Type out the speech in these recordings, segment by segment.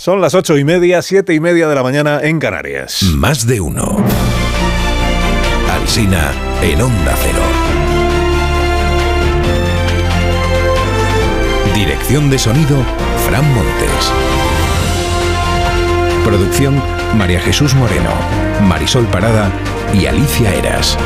Son las ocho y media, siete y media de la mañana en Canarias. Más de uno. Alsina en Onda Cero. Dirección de sonido, Fran Montes. Producción, María Jesús Moreno, Marisol Parada y Alicia Eras.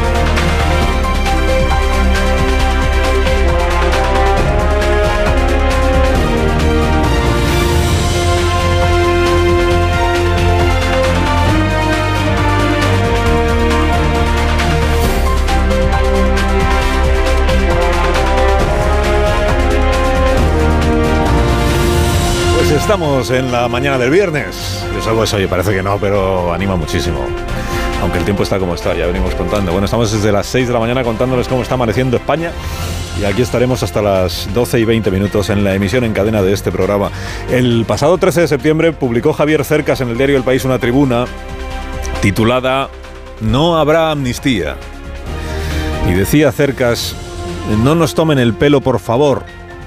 Estamos en la mañana del viernes. Yo salgo eso, oye, parece que no, pero anima muchísimo. Aunque el tiempo está como está, ya venimos contando. Bueno, estamos desde las 6 de la mañana contándoles cómo está amaneciendo España. Y aquí estaremos hasta las 12 y 20 minutos en la emisión en cadena de este programa. El pasado 13 de septiembre publicó Javier Cercas en el diario El País una tribuna titulada No habrá amnistía. Y decía Cercas, no nos tomen el pelo por favor.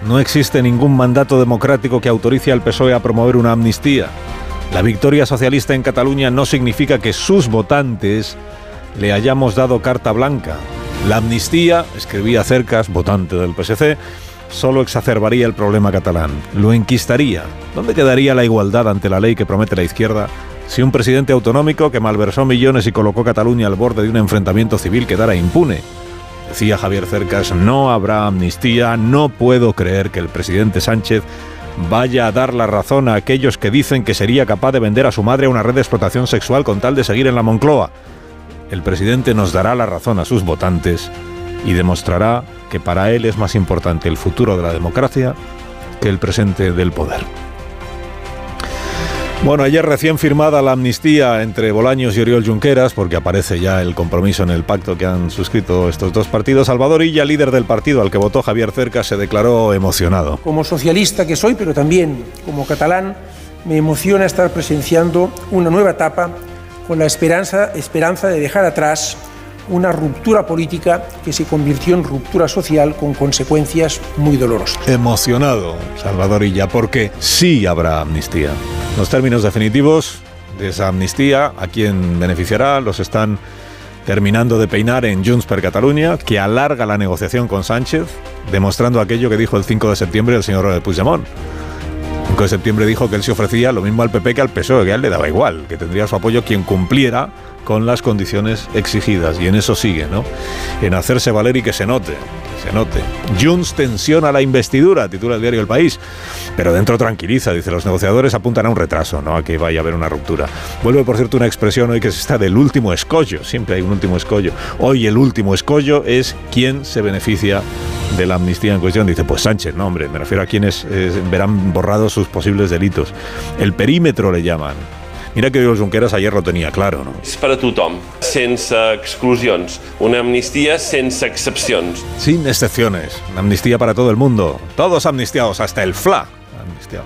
No existe ningún mandato democrático que autorice al PSOE a promover una amnistía. La victoria socialista en Cataluña no significa que sus votantes le hayamos dado carta blanca. La amnistía, escribía Cercas, votante del PSC, solo exacerbaría el problema catalán, lo enquistaría. ¿Dónde quedaría la igualdad ante la ley que promete la izquierda si un presidente autonómico que malversó millones y colocó Cataluña al borde de un enfrentamiento civil quedara impune? Decía Javier Cercas, no habrá amnistía, no puedo creer que el presidente Sánchez vaya a dar la razón a aquellos que dicen que sería capaz de vender a su madre a una red de explotación sexual con tal de seguir en la Moncloa. El presidente nos dará la razón a sus votantes y demostrará que para él es más importante el futuro de la democracia que el presente del poder. Bueno, ayer recién firmada la amnistía entre Bolaños y Oriol Junqueras, porque aparece ya el compromiso en el pacto que han suscrito estos dos partidos, Salvador Illa, líder del partido al que votó Javier Cerca, se declaró emocionado. Como socialista que soy, pero también como catalán, me emociona estar presenciando una nueva etapa con la esperanza, esperanza de dejar atrás una ruptura política que se convirtió en ruptura social con consecuencias muy dolorosas. Emocionado, Salvador Illa, porque sí habrá amnistía. Los términos definitivos de esa amnistía, a quién beneficiará, los están terminando de peinar en Junts per Catalunya, que alarga la negociación con Sánchez, demostrando aquello que dijo el 5 de septiembre el señor Puigdemont. El 5 de septiembre dijo que él se ofrecía lo mismo al PP que al PSOE, que a él le daba igual, que tendría su apoyo quien cumpliera con las condiciones exigidas. Y en eso sigue, ¿no? En hacerse valer y que se note, se note. Junts tensiona la investidura, titula el diario El País. Pero dentro tranquiliza, dice, los negociadores apuntan a un retraso, no a que vaya a haber una ruptura. Vuelve, por cierto, una expresión hoy que se está del último escollo, siempre hay un último escollo. Hoy el último escollo es quién se beneficia de la amnistía en cuestión. Dice, pues Sánchez, no hombre, me refiero a quienes eh, verán borrados sus posibles delitos. El perímetro le llaman. Mira que Junqueras ayer lo tenía claro, ¿no? És per a tothom, sense exclusions. Una amnistia sense excepcions. Sin excepciones. Una amnistía para todo el mundo. Todos amnistiados, hasta el FLA. Amnistiado.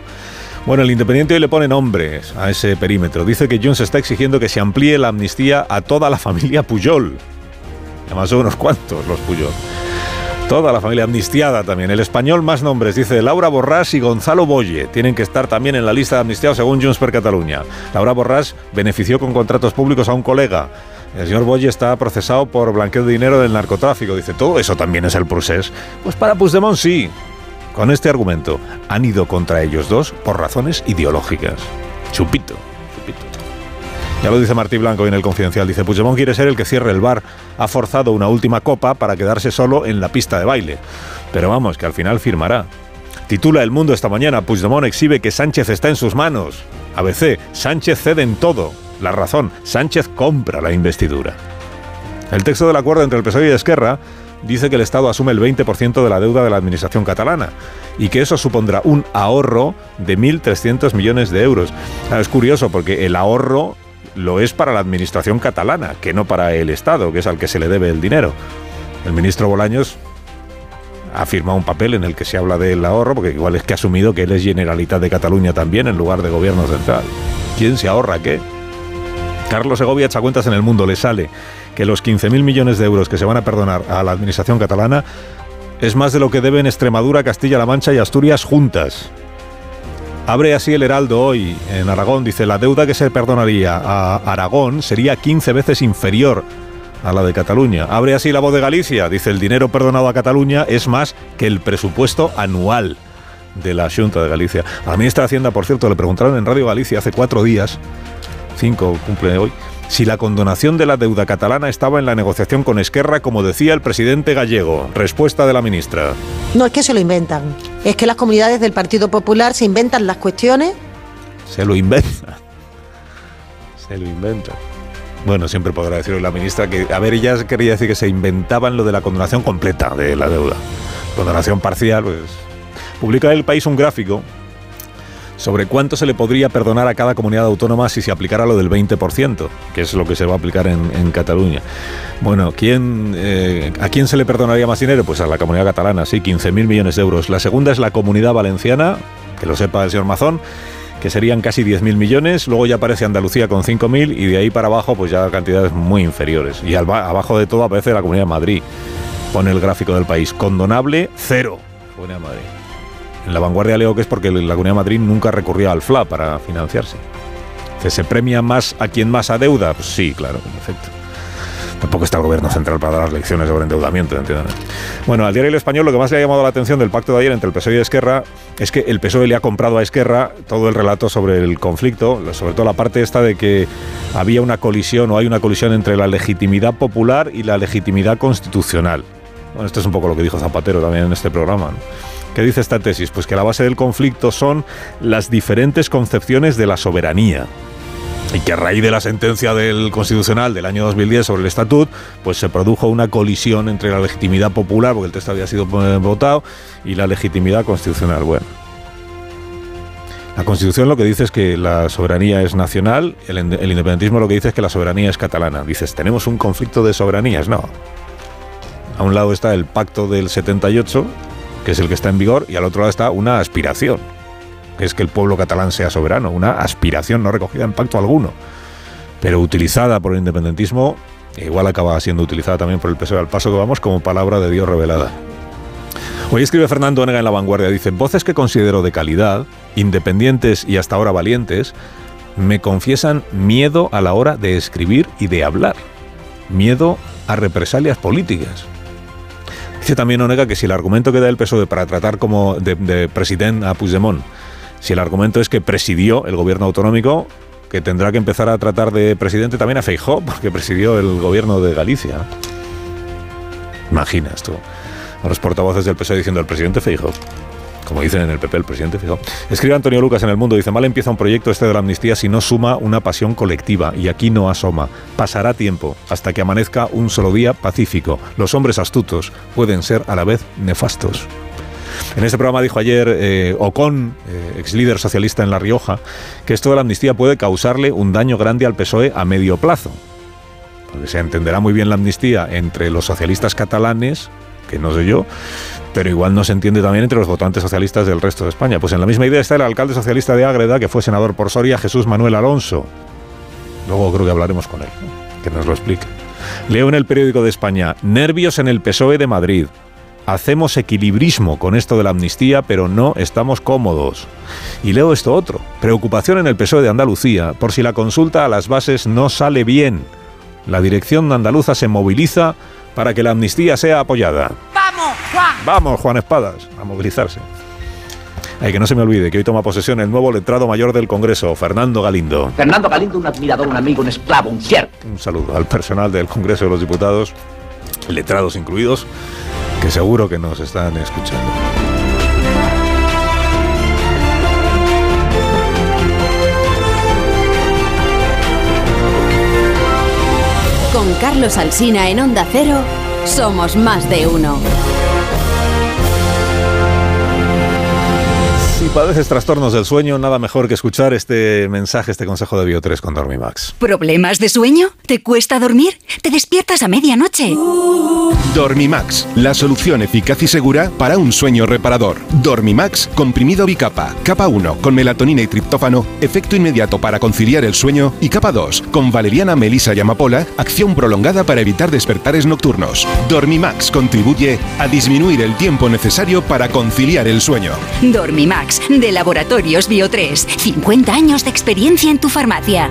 Bueno, el Independiente hoy le pone nombres a ese perímetro. Dice que Junts está exigiendo que se amplíe la amnistía a toda la familia Puyol. Además son unos cuantos los Puyol. Toda la familia amnistiada también. El español más nombres, dice Laura Borrás y Gonzalo Boye. Tienen que estar también en la lista de amnistiados según Junts per Catalunya. Laura Borrás benefició con contratos públicos a un colega. El señor Boye está procesado por blanqueo de dinero del narcotráfico. Dice, todo eso también es el procés. Pues para Puigdemont sí. Con este argumento han ido contra ellos dos por razones ideológicas. Chupito. Ya lo dice Martí Blanco en el Confidencial. Dice, Puigdemont quiere ser el que cierre el bar. Ha forzado una última copa para quedarse solo en la pista de baile. Pero vamos, que al final firmará. Titula El Mundo esta mañana, Puigdemont exhibe que Sánchez está en sus manos. ABC, Sánchez cede en todo. La razón, Sánchez compra la investidura. El texto del acuerdo entre el PSOE y Esquerra dice que el Estado asume el 20% de la deuda de la Administración catalana y que eso supondrá un ahorro de 1.300 millones de euros. Es curioso porque el ahorro lo es para la Administración catalana, que no para el Estado, que es al que se le debe el dinero. El ministro Bolaños ha firmado un papel en el que se habla del ahorro, porque igual es que ha asumido que él es Generalitat de Cataluña también en lugar de gobierno central. ¿Quién se ahorra qué? Carlos Segovia echa cuentas en el mundo, le sale que los 15.000 millones de euros que se van a perdonar a la administración catalana es más de lo que deben Extremadura, Castilla-La Mancha y Asturias juntas. Abre así el Heraldo hoy en Aragón. Dice, la deuda que se perdonaría a Aragón sería 15 veces inferior a la de Cataluña. Abre así la voz de Galicia. Dice, el dinero perdonado a Cataluña es más que el presupuesto anual de la Junta de Galicia. A la ministra de Hacienda, por cierto, le preguntaron en Radio Galicia hace cuatro días, cinco cumple hoy, si la condonación de la deuda catalana estaba en la negociación con Esquerra, como decía el presidente gallego. Respuesta de la ministra. No es que se lo inventan, es que las comunidades del Partido Popular se inventan las cuestiones. Se lo inventan. Se lo inventan. Bueno, siempre podrá decirlo la ministra que, a ver, ella quería decir que se inventaban lo de la condonación completa de la deuda. Condonación parcial, pues. Publica el país un gráfico sobre cuánto se le podría perdonar a cada comunidad autónoma si se aplicara lo del 20%, que es lo que se va a aplicar en, Cataluña. Bueno, ¿quién, eh, ¿a quién se le perdonaría más dinero? Pues a la comunidad catalana, sí, 15.000 millones de euros. La segunda es la comunidad valenciana, que lo sepa el señor Mazón, que serían casi 10.000 millones, luego ya aparece Andalucía con 5.000 y de ahí para abajo pues ya cantidades muy inferiores. Y abajo de todo aparece la Comunidad de Madrid. Pone el gráfico del país. Condonable, cero. Comunidad de Madrid. En la vanguardia leo que es porque la Comunidad de Madrid nunca recurría al FLA para financiarse. ¿Se premia más a quien más adeuda? Pues sí, claro, en efecto. Tampoco está el gobierno central para dar lecciones sobre endeudamiento, ¿entienden? Bueno, al diario El Español lo que más le ha llamado la atención del pacto de ayer entre el PSOE y Esquerra es que el PSOE le ha comprado a Esquerra todo el relato sobre el conflicto, sobre todo la parte esta de que había una colisión o hay una colisión entre la legitimidad popular y la legitimidad constitucional. Bueno, esto es un poco lo que dijo Zapatero también en este programa. ¿Qué dice esta tesis? Pues que la base del conflicto son las diferentes concepciones de la soberanía y que a raíz de la sentencia del Constitucional del año 2010 sobre el Estatut, pues se produjo una colisión entre la legitimidad popular, porque el texto había sido eh, votado, y la legitimidad constitucional. Bueno. La Constitución lo que dice es que la soberanía es nacional, el, el independentismo lo que dice es que la soberanía es catalana. Dices, ¿tenemos un conflicto de soberanías? No. A un lado está el pacto del 78, que es el que está en vigor, y al otro lado está una aspiración, es que el pueblo catalán sea soberano, una aspiración no recogida en pacto alguno, pero utilizada por el independentismo, igual acaba siendo utilizada también por el PSOE al paso que vamos como palabra de Dios revelada. Hoy escribe Fernando Onega en La Vanguardia, dice, voces que considero de calidad, independientes y hasta ahora valientes, me confiesan miedo a la hora de escribir y de hablar, miedo a represalias políticas. Dice también Onega que si el argumento que da el PSOE para tratar como de, de presidente a Puigdemont si el argumento es que presidió el gobierno autonómico, que tendrá que empezar a tratar de presidente también a Feijó, porque presidió el gobierno de Galicia. Imaginas tú a los portavoces del PSOE diciendo el presidente Feijó. Como dicen en el PP, el presidente Feijó. Escribe Antonio Lucas en El Mundo, dice, mal empieza un proyecto este de la amnistía si no suma una pasión colectiva, y aquí no asoma. Pasará tiempo hasta que amanezca un solo día pacífico. Los hombres astutos pueden ser a la vez nefastos. En este programa dijo ayer eh, Ocon, eh, ex líder socialista en La Rioja, que esto de la amnistía puede causarle un daño grande al PSOE a medio plazo. Porque se entenderá muy bien la amnistía entre los socialistas catalanes, que no sé yo, pero igual no se entiende también entre los votantes socialistas del resto de España. Pues en la misma idea está el alcalde socialista de Ágreda, que fue senador por Soria, Jesús Manuel Alonso. Luego creo que hablaremos con él, que nos lo explique. Leo en el periódico de España, nervios en el PSOE de Madrid hacemos equilibrismo con esto de la amnistía, pero no estamos cómodos. Y leo esto otro, preocupación en el PSOE de Andalucía por si la consulta a las bases no sale bien. La dirección andaluza se moviliza para que la amnistía sea apoyada. ¡Vamos, Juan! Vamos, Juan Espadas, a movilizarse. Hay que no se me olvide que hoy toma posesión el nuevo letrado mayor del Congreso, Fernando Galindo. Fernando Galindo, un admirador, un amigo, un esclavo, un siervo. Un saludo al personal del Congreso de los Diputados, letrados incluidos que seguro que nos están escuchando. Carlos Alsina en Onda Cero, somos más de uno. Padeces trastornos del sueño, nada mejor que escuchar este mensaje, este consejo de Bio3 con Dormimax. ¿Problemas de sueño? ¿Te cuesta dormir? ¿Te despiertas a medianoche? Dormimax, la solución eficaz y segura para un sueño reparador. Dormimax, comprimido bicapa, capa 1 con melatonina y triptófano, efecto inmediato para conciliar el sueño y capa 2 con valeriana, melisa y amapola, acción prolongada para evitar despertares nocturnos. Dormimax contribuye a disminuir el tiempo necesario para conciliar el sueño. Dormimax de Laboratorios Bio3. 50 años de experiencia en tu farmacia.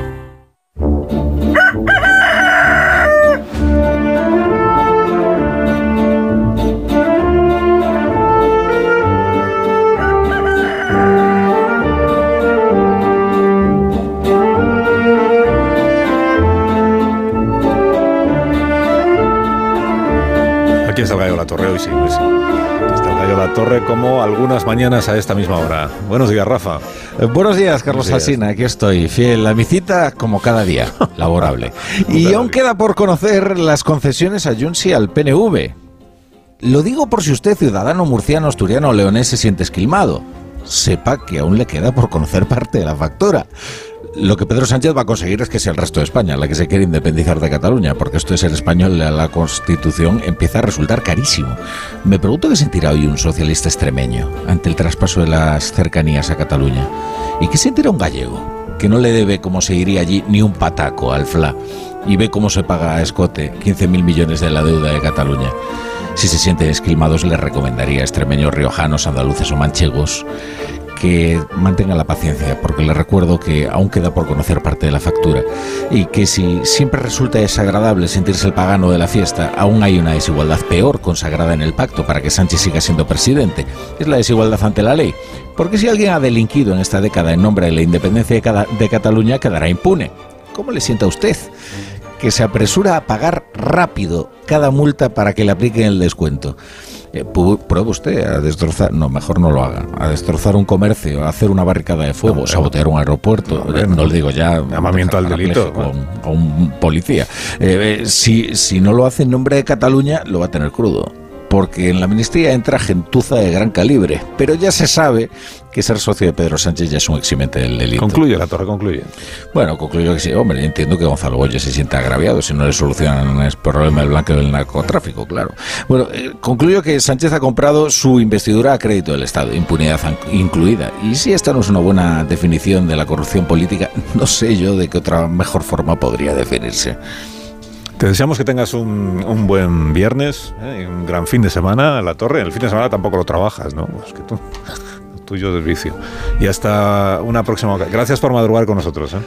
Aquí está de la torre hoy, sí, sí. La torre como algunas mañanas a esta misma hora. Buenos días, Rafa. Eh, Buenos días, Carlos Buenos días. Alsina. Aquí estoy, fiel a mi cita como cada día, laborable. y aún queda por conocer las concesiones a Junts y al PNV. Lo digo por si usted, ciudadano murciano, asturiano o leonés, se siente esquilmado. Sepa que aún le queda por conocer parte de la factura. Lo que Pedro Sánchez va a conseguir es que sea el resto de España la que se quiere independizar de Cataluña, porque esto de ser español a la Constitución empieza a resultar carísimo. Me pregunto qué sentirá hoy un socialista extremeño ante el traspaso de las cercanías a Cataluña. ¿Y qué sentirá un gallego que no le debe, como se diría allí, ni un pataco al FLA y ve cómo se paga a escote 15.000 millones de la deuda de Cataluña? Si se sienten esquilmados, les recomendaría a extremeños, riojanos, andaluces o manchegos que mantengan la paciencia, porque les recuerdo que aún queda por conocer parte de la factura y que si siempre resulta desagradable sentirse el pagano de la fiesta, aún hay una desigualdad peor consagrada en el pacto para que Sánchez siga siendo presidente. Es la desigualdad ante la ley. Porque si alguien ha delinquido en esta década en nombre de la independencia de, de Cataluña, quedará impune. ¿Cómo le sienta a usted? que se apresura a pagar rápido cada multa para que le apliquen el descuento. Eh, pruebe usted a destrozar, no, mejor no lo haga, a destrozar un comercio, a hacer una barricada de fuego, sabotear un aeropuerto, eh, no. no le digo ya Llamamiento al delito. parapléjico a un, a un policía. Eh, eh, si, si no lo hace en nombre de Cataluña, lo va a tener crudo. Porque en la amnistía entra gentuza de gran calibre, pero ya se sabe que ser socio de Pedro Sánchez ya es un eximente del delito. Concluye, la torre concluye. Bueno, concluyo que sí. Hombre, entiendo que Gonzalo Goya se sienta agraviado si no le solucionan el problema del blanqueo del narcotráfico, claro. Bueno, eh, concluyo que Sánchez ha comprado su investidura a crédito del Estado, impunidad incluida. Y si esta no es una buena definición de la corrupción política, no sé yo de qué otra mejor forma podría definirse. Te deseamos que tengas un, un buen viernes, ¿eh? y un gran fin de semana en la torre. El fin de semana tampoco lo trabajas, ¿no? Es que tú, tuyo es vicio. Y hasta una próxima ocasión. Gracias por madrugar con nosotros. ¿eh?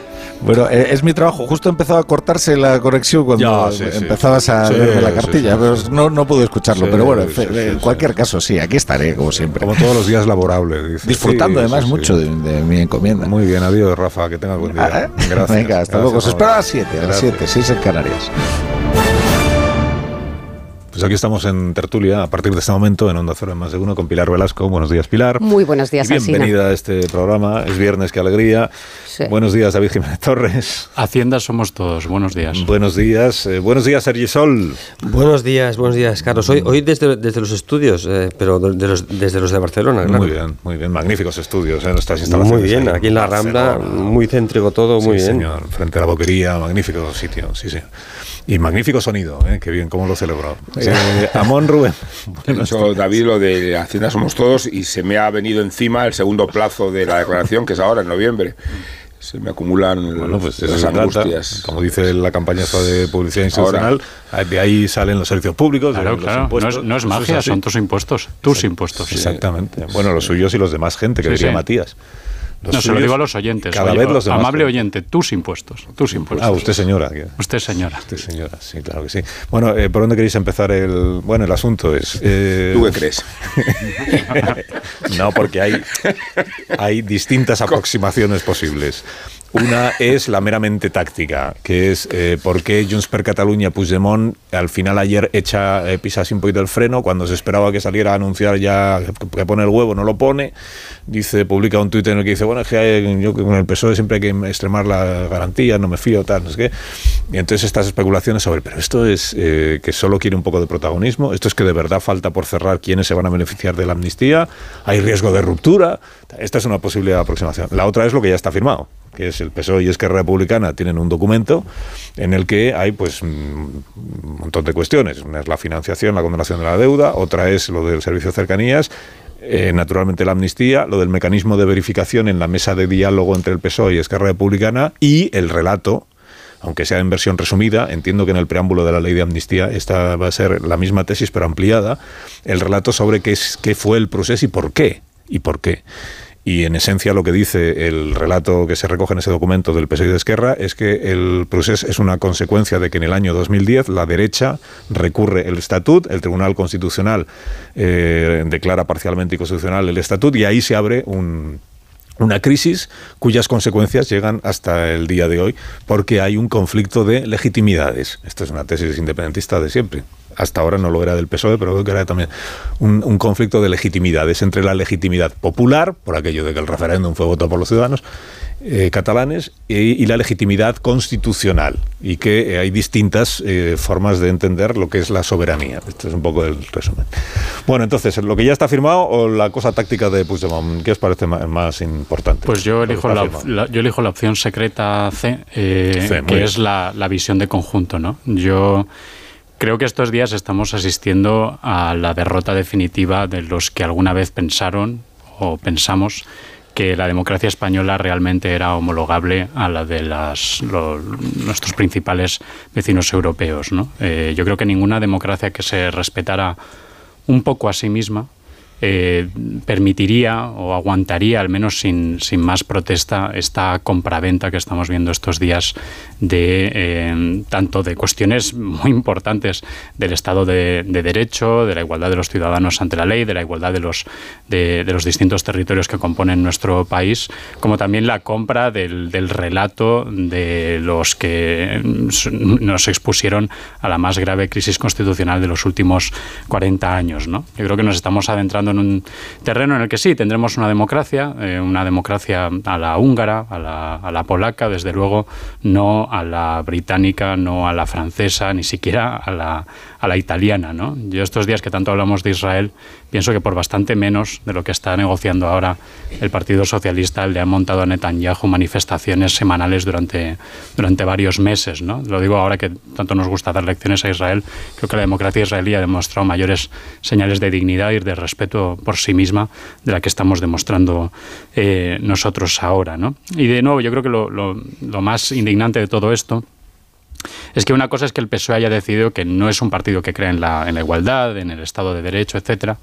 Bueno, eh, es mi trabajo. Justo empezaba a cortarse la conexión cuando Ya, sí, sí, empezabas sí. a leerme la cartilla, pero no, no pude escucharlo. Pero bueno, en cualquier caso, sí, aquí estaré, como siempre. Como todos los días laborables. dice. Disfrutando además mucho de, de mi encomienda. Muy bien, adiós, Rafa. Que tengas buen día. Ah, ¿eh? Gracias. Venga, hasta luego. Os Gracias, espero a las 7, a las Gracias. 7, 6 en Canarias. Pues aquí estamos en tertulia a partir de este momento en Onda Cero en más de uno con Pilar Velasco. Buenos días, Pilar. Muy buenos días, Y bienvenida a este programa. Es viernes, qué alegría. Sí. Buenos días, David Jiménez Torres. Hacienda somos todos. Buenos días. Buenos días. eh, buenos días, Sergi Sol. Buenos días, buenos días, Carlos. Hoy, hoy desde, desde los estudios, eh, pero de los- desde los de Barcelona, claro. Muy bien, muy bien. Magníficos estudios en nuestras instalaciones. Muy bien, aquí en la Rambla, muy céntrico todo, muy Sí, bien. señor. Frente a la boquería, magnífico sitio, sí, sí. Y magnífico sonido, ¿eh? qué bien, cómo lo celebró. Eh, Amón Rubén. Dicho David lo de Hacienda somos todos y se me ha venido encima el segundo plazo de la declaración, que es ahora, en noviembre. Se me acumulan Bueno, pues de las angustias. Como dice la campaña esta de publicidad institucional, de ahí salen los servicios públicos, Claro, los claro. No impuestos. es, no es magia, son tus impuestos. Tus impuestos. Exactamente. Bueno, los suyos y los de más gente, que Sí, decía sí. Matías. Los No, se lo digo a los oyentes. Cada Oye, vez los demás. Amable oyente, tus impuestos. Tus impuestos. Ah, usted señora. Usted señora. Usted señora, sí, claro que sí. Bueno, eh, ¿por dónde queréis empezar el...? Bueno, el asunto es... eh, ¿Tú qué crees? no, porque hay, hay distintas aproximaciones posibles. Una es la meramente táctica, que es eh, por qué Junts per Catalunya Puigdemont al final ayer echa eh, pisas un poquito el freno cuando se esperaba que saliera a anunciar ya que, pone el huevo, no lo pone. Dice, publica un tuit en el que dice, bueno, es que yo con el PSOE siempre hay que extremar la garantía, no me fío, tal, no sé qué. Y entonces estas especulaciones sobre, pero esto es eh, que solo quiere un poco de protagonismo, esto es que de verdad falta por cerrar quiénes se van a beneficiar de la amnistía, hay riesgo de ruptura. Esta es una posible aproximación. La otra es lo que ya está firmado que es el PSOE y Esquerra Republicana, tienen un documento en el que hay pues un montón de cuestiones. Una es la financiación, la condonación de la deuda, otra es lo del servicio de cercanías, eh, naturalmente la amnistía, lo del mecanismo de verificación en la mesa de diálogo entre el PSOE y Esquerra Republicana y el relato aunque sea en versión resumida, entiendo que en el preámbulo de la ley de amnistía esta va a ser la misma tesis pero ampliada, el relato sobre qué, es, qué fue el proceso y por qué. Y por qué. Y en esencia lo que dice el relato que se recoge en ese documento del PSOE de Esquerra es que el procés es una consecuencia de que en el año 2010 la derecha recurre el estatut, el Tribunal Constitucional eh, declara parcialmente inconstitucional el estatut y ahí se abre un una crisis cuyas consecuencias llegan hasta el día de hoy porque hay un conflicto de legitimidades. Esto es una tesis independentista de siempre. Hasta ahora no lo era del PSOE, pero creo que era también un, un conflicto de legitimidades entre la legitimidad popular, por aquello de que el referéndum fue votado por los ciudadanos, eh, catalanes y, la legitimidad constitucional y que eh, hay distintas eh, formas de entender lo que es la soberanía. Este es un poco el resumen. Bueno, entonces, ¿lo que ya está firmado o la cosa táctica de Puigdemont? ¿Qué os parece más, importante? Pues yo elijo la, yo elijo la opción secreta C, que es la, la visión de conjunto. ¿no? Yo... Creo que estos días estamos asistiendo a la derrota definitiva de los que alguna vez pensaron o pensamos que la democracia española realmente era homologable a la de nuestros principales vecinos europeos. Eh, yo creo que ninguna democracia que se respetara un poco a sí misma eh, permitiría o aguantaría, al menos sin, más protesta, esta compraventa que estamos viendo estos días de eh, tanto de cuestiones muy importantes del Estado de, Derecho, de la igualdad de los ciudadanos ante la ley, de la igualdad de los, de, los distintos territorios que componen nuestro país, como también la compra del, del relato de los que nos expusieron a la más grave crisis constitucional de los últimos 40 años. ¿no? Yo creo que nos estamos adentrando en un terreno en el que sí, tendremos una democracia, eh, una democracia a la húngara, a la, a la, polaca, desde luego no a la británica, no a la francesa, ni siquiera a la, a la italiana. ¿no? Yo estos días que tanto hablamos de Israel, pienso que por bastante menos de lo que está negociando ahora el Partido Socialista, le ha montado a Netanyahu manifestaciones semanales durante, durante varios meses. ¿no? Lo digo ahora que tanto nos gusta dar lecciones a Israel, creo que la democracia israelí ha demostrado mayores señales de dignidad y de respeto por sí misma de la que estamos demostrando eh, nosotros ahora. ¿no? Y de nuevo, yo creo que lo, lo más indignante de todo esto es que una cosa es que el PSOE haya decidido que no es un partido que cree en la, en la igualdad, en el Estado de Derecho, etcétera,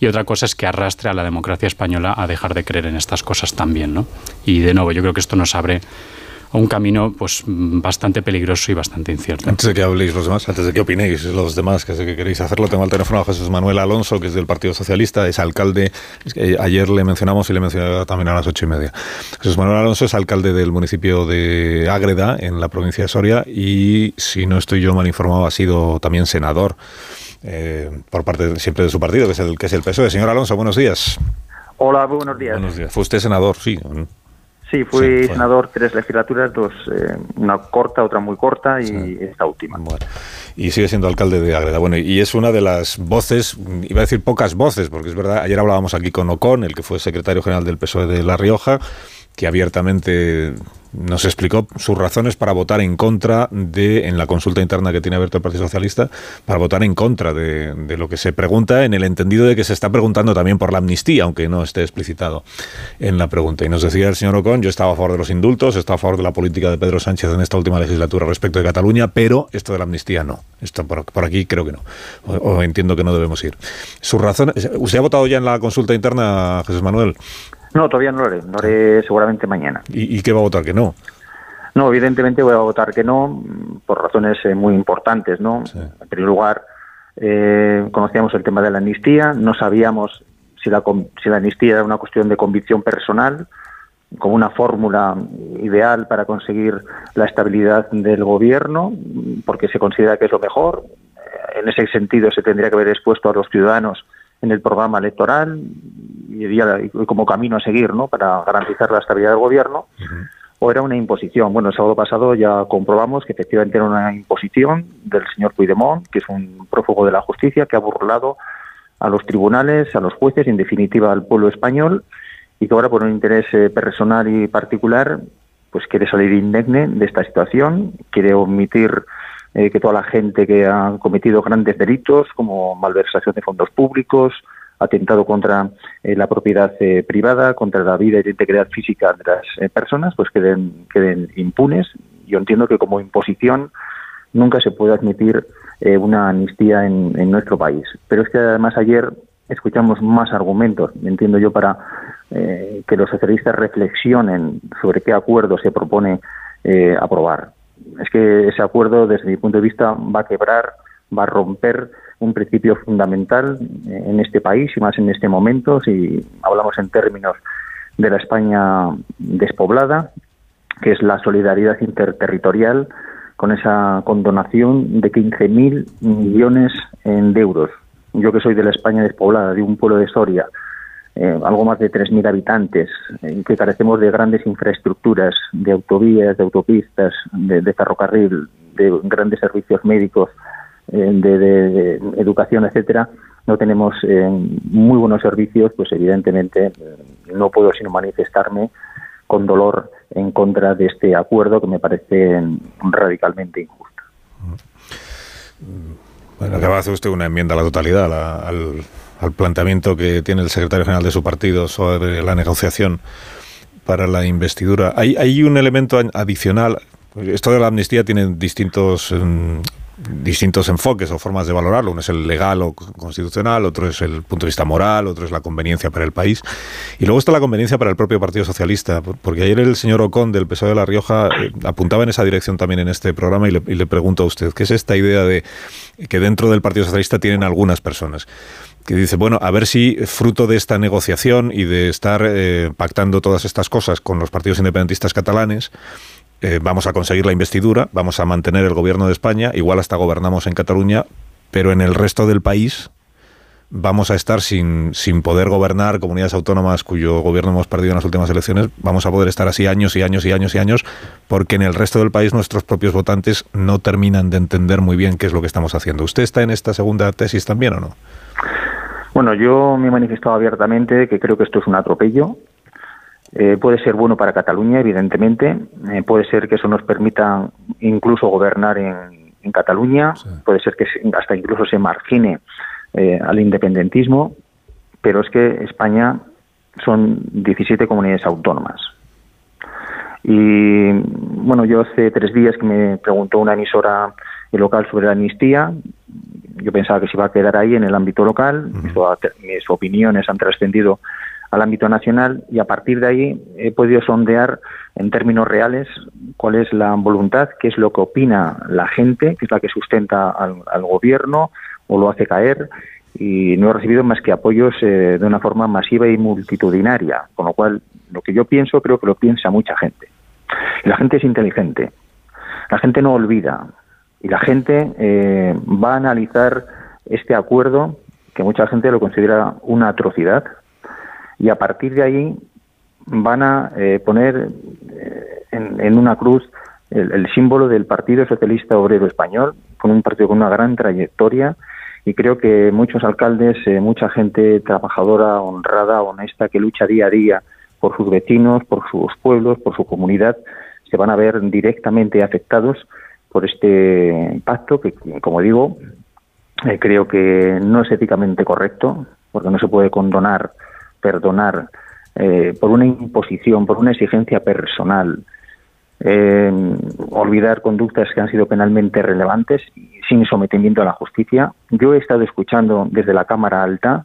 y otra cosa es que arrastre a la democracia española a dejar de creer en estas cosas también, ¿no? Y de nuevo, yo creo que esto nos abre un camino pues bastante peligroso y bastante incierto. Antes de que habléis los demás, antes de que opinéis los demás, que sé que queréis hacerlo, tengo al teléfono a Jesús Manuel Alonso, que es del Partido Socialista, es alcalde, ayer le mencionamos y le mencionaba también a las ocho y media. Jesús Manuel Alonso es alcalde del municipio de Ágreda, en la provincia de Soria, y si no estoy yo mal informado, ha sido también senador. Eh, por parte siempre de su partido, que es el que es el PSOE. Señor Alonso, buenos días. Hola, buenos días. Buenos días. Fue usted senador, sí. Sí, fui senador tres legislaturas, dos, eh, una corta, otra muy corta y esta última. Y sigue siendo alcalde de Agreda. Bueno, y es una de las voces, iba a decir pocas voces, porque es verdad, ayer hablábamos aquí con Ocon, el que fue secretario general del PSOE de La Rioja, que abiertamente nos explicó sus razones para votar en contra de, en la consulta interna que tiene abierto el Partido Socialista, para votar en contra de, lo que se pregunta, en el entendido de que se está preguntando también por la amnistía, aunque no esté explicitado en la pregunta. Y nos decía el señor Ocon, yo estaba a favor de los indultos, estaba a favor de la política de Pedro Sánchez en esta última legislatura respecto de Cataluña, pero esto de la amnistía no. Esto por, por aquí creo que no. O, o, entiendo que no debemos ir. Sus razones. ¿Usted ha votado ya en la consulta interna, Jesús Manuel? No, todavía no lo haré. Lo haré seguramente mañana. ¿Y, qué va a votar? ¿Que no? No, evidentemente voy a votar que no, por razones eh, muy importantes, ¿no? En primer lugar, eh, conocíamos el tema de la amnistía, no sabíamos si la, si la amnistía era una cuestión de convicción personal, como una fórmula ideal para conseguir la estabilidad del gobierno, porque se considera que es lo mejor. En ese sentido, se tendría que haber expuesto a los ciudadanos en el programa electoral y, como camino a seguir ¿no? para garantizar la estabilidad del gobierno, o era una imposición. Bueno, el sábado pasado ya comprobamos que efectivamente era una imposición del señor Puigdemont, que es un prófugo de la justicia, que ha burlado a los tribunales, a los jueces, en definitiva al pueblo español, y que ahora por un interés eh, personal y particular, pues quiere salir indemne de esta situación, quiere omitir eh, que toda la gente que ha cometido grandes delitos como malversación de fondos públicos, atentado contra eh, la propiedad eh, privada, contra la vida y la integridad física de las personas, pues queden, queden impunes. Yo entiendo que como imposición nunca se puede admitir una amnistía en, en, nuestro país. Pero es que además ayer escuchamos más argumentos, entiendo yo, para eh, que los socialistas reflexionen sobre qué acuerdo se propone eh, aprobar. Es que ese acuerdo, desde mi punto de vista, va a quebrar, va a romper un principio fundamental en este país y más en este momento, si hablamos en términos de la España despoblada, que es la solidaridad interterritorial con esa condonación de 15.000 millones de euros. Yo que soy de la España despoblada, de un pueblo de Soria, eh, algo más de 3.000 habitantes, eh, que carecemos de grandes infraestructuras, de autovías, de autopistas, de, ferrocarril, de grandes servicios médicos, eh, de, educación, etcétera, no tenemos muy buenos servicios, pues evidentemente no puedo sino manifestarme con dolor en contra de este acuerdo que me parece radicalmente injusto. Bueno, acaba de hacer usted una enmienda a la totalidad al, planteamiento que tiene el secretario general de su partido sobre la negociación para la investidura. Hay, hay un elemento adicional. Esto de la amnistía tiene distintos mm, distintos enfoques o formas de valorarlo. Uno es el legal o constitucional, otro es el punto de vista moral, otro es la conveniencia para el país. Y luego está la conveniencia para el propio Partido Socialista, porque ayer el señor Ocon del PSOE de La Rioja eh, apuntaba en esa dirección también en este programa y le, pregunto a usted, ¿qué es esta idea de que dentro del Partido Socialista tienen algunas personas? que dice, bueno, a ver si fruto de esta negociación y de estar eh, pactando todas estas cosas con los partidos independentistas catalanes, eh, vamos a conseguir la investidura, vamos a mantener el gobierno de España, igual hasta gobernamos en Cataluña, pero en el resto del país vamos a estar sin, sin poder gobernar comunidades autónomas cuyo gobierno hemos perdido en las últimas elecciones, vamos a poder estar así años y años y años y años, porque en el resto del país nuestros propios votantes no terminan de entender muy bien qué es lo que estamos haciendo. ¿Usted está en esta segunda tesis también o no? Bueno, yo me he manifestado abiertamente que creo que esto es un atropello, eh, puede ser bueno para Cataluña, evidentemente. Eh, puede ser que eso nos permita incluso gobernar en, Cataluña. Puede ser que hasta incluso se margine eh, al independentismo. Pero es que España son 17 comunidades autónomas. Y bueno, yo hace tres días que me preguntó una emisora local sobre la amnistía. Yo pensaba que se iba a quedar ahí en el ámbito local. mis opiniones han trascendido al ámbito nacional y a partir de ahí he podido sondear en términos reales cuál es la voluntad, qué es lo que opina la gente, que es la que sustenta al, gobierno o lo hace caer y no he recibido más que apoyos eh, de una forma masiva y multitudinaria, con lo cual lo que yo pienso creo que lo piensa mucha gente. Y la gente es inteligente, la gente no olvida y la gente eh, va a analizar este acuerdo que mucha gente lo considera una atrocidad, y a partir de ahí van a eh, poner eh, en, una cruz el, símbolo del Partido Socialista Obrero Español, con un partido con una gran trayectoria y creo que muchos alcaldes, eh, mucha gente trabajadora, honrada, honesta, que lucha día a día por sus vecinos, por sus pueblos, por su comunidad, se van a ver directamente afectados por este pacto que, como digo, creo que no es éticamente correcto, porque no se puede condonar perdonar eh, por una imposición, por una exigencia personal, eh, olvidar conductas que han sido penalmente relevantes sin sometimiento a la justicia. Yo he estado escuchando desde la Cámara Alta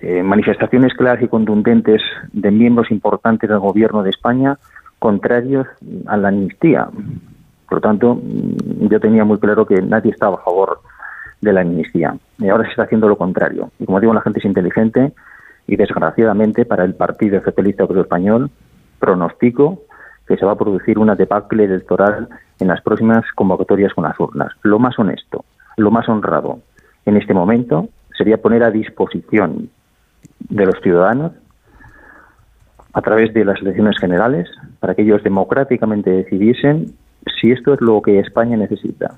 eh, manifestaciones claras y contundentes de miembros importantes del Gobierno de España contrarios a la amnistía. Por lo tanto, yo tenía muy claro que nadie estaba a favor de la amnistía. Y ahora se está haciendo lo contrario. Y como digo, la gente es inteligente y desgraciadamente para el Partido Socialista Obrero Español pronostico que se va a producir una debacle electoral en las próximas convocatorias con las urnas. Lo más honesto, lo más honrado en este momento sería poner a disposición de los ciudadanos a través de las elecciones generales para que ellos democráticamente decidiesen si esto es lo que España necesita.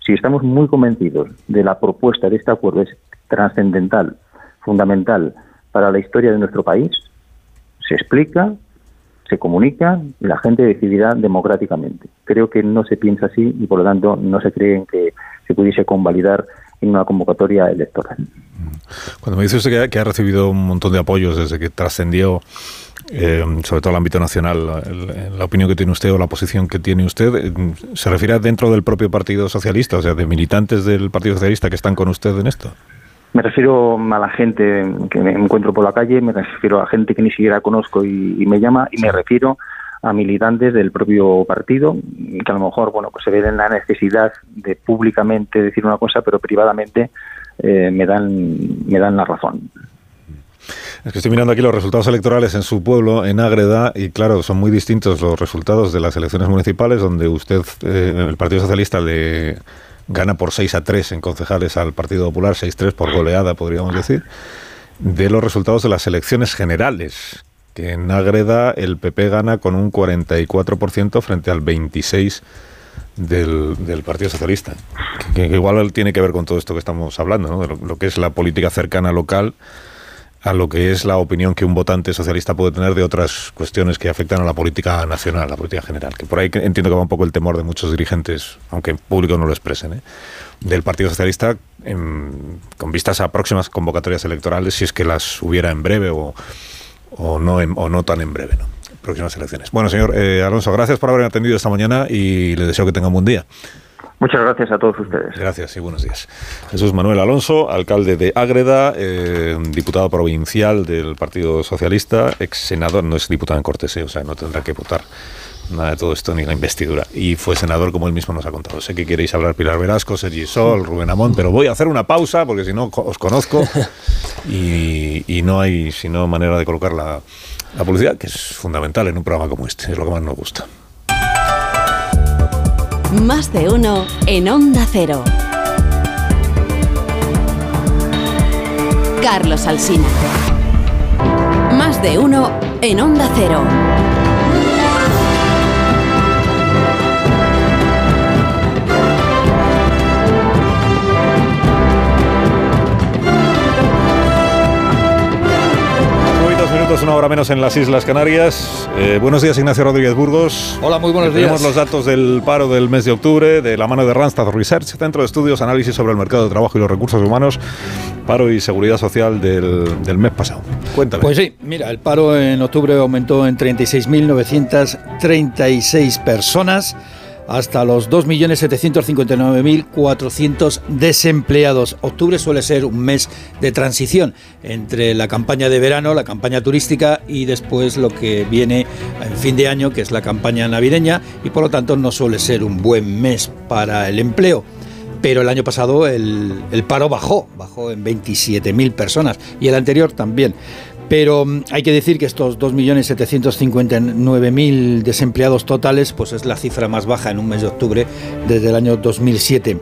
Si estamos muy convencidos de la propuesta de este acuerdo es trascendental, fundamental para la historia de nuestro país, se explica, se comunica y la gente decidirá democráticamente. Creo que no se piensa así y por lo tanto no se cree que se pudiese convalidar en una convocatoria electoral. Cuando me dice usted que ha, recibido un montón de apoyos desde que trascendió, eh, sobre todo el ámbito nacional, la opinión que tiene usted o la posición que tiene usted, eh, ¿se refiere dentro del propio Partido Socialista, o sea, de militantes del Partido Socialista que están con usted en esto? Me refiero a la gente que me encuentro por la calle, me refiero a gente que ni siquiera conozco y, me llama, y me refiero a militantes del propio partido que a lo mejor bueno pues se ven en la necesidad de públicamente decir una cosa pero privadamente eh, me dan me dan la razón. Es que estoy mirando aquí los resultados electorales en su pueblo, en Ágreda, y claro, son muy distintos los resultados de las elecciones municipales, donde usted, eh, el Partido Socialista, le gana por 6 a 3 en concejales al Partido Popular, 6-3 por goleada, podríamos decir, de los resultados de las elecciones generales, que en Ágreda el PP gana con un 44% frente al 26% del, del Partido Socialista, que, igual tiene que ver con todo esto que estamos hablando, ¿no? de lo que es la política cercana local a lo que es la opinión que un votante socialista puede tener de otras cuestiones que afectan a la política nacional, a la política general. Que por ahí entiendo que va un poco el temor de muchos dirigentes, aunque en público no lo expresen, ¿eh? del Partido Socialista con vistas a próximas convocatorias electorales, si es que las hubiera en breve o, o, no, o no tan en breve. ¿no? Próximas elecciones. Bueno, señor eh, Alonso, gracias por haberme atendido esta mañana y le deseo que tenga un buen día. Muchas gracias a todos ustedes. Gracias y buenos días. Jesús Manuel Alonso, alcalde de Ágreda, eh, diputado provincial del Partido Socialista, ex senador, no es diputado en Cortes, eh, o sea, no tendrá que votar nada de todo esto ni la investidura. Y fue senador, como él mismo nos ha contado. Sé que queréis hablar Pilar Verasco, Sergi Sol, Rubén Amón, pero voy a hacer una pausa porque si no os conozco y, y no hay sino manera de colocar la, la publicidad, que es fundamental en un programa como este, es lo que más nos gusta. Más de uno en Onda Cero. Carlos Alsina. Más de uno en Onda Cero. Minutos, una hora menos en las Islas Canarias. Eh, buenos días, Ignacio Rodríguez Burgos. Hola, muy buenos días. Tenemos los datos del paro del mes de octubre de la mano de Randstad Research, Centro de Estudios, Análisis sobre el Mercado de Trabajo y los Recursos Humanos, paro y seguridad social del, del mes pasado. Cuéntame. Pues sí, mira, el paro en octubre aumentó en 36.936 personas hasta los 2.759.400 desempleados. Octubre suele ser un mes de transición entre la campaña de verano, la campaña turística y después lo que viene en fin de año, que es la campaña navideña, y por lo tanto no suele ser un buen mes para el empleo pero el año pasado el, el, paro bajó, bajó en 27.000 personas y el anterior también. Pero mm, hay que decir que estos 2.759.000 desempleados totales pues es la cifra más baja en un mes de octubre desde el año 2007.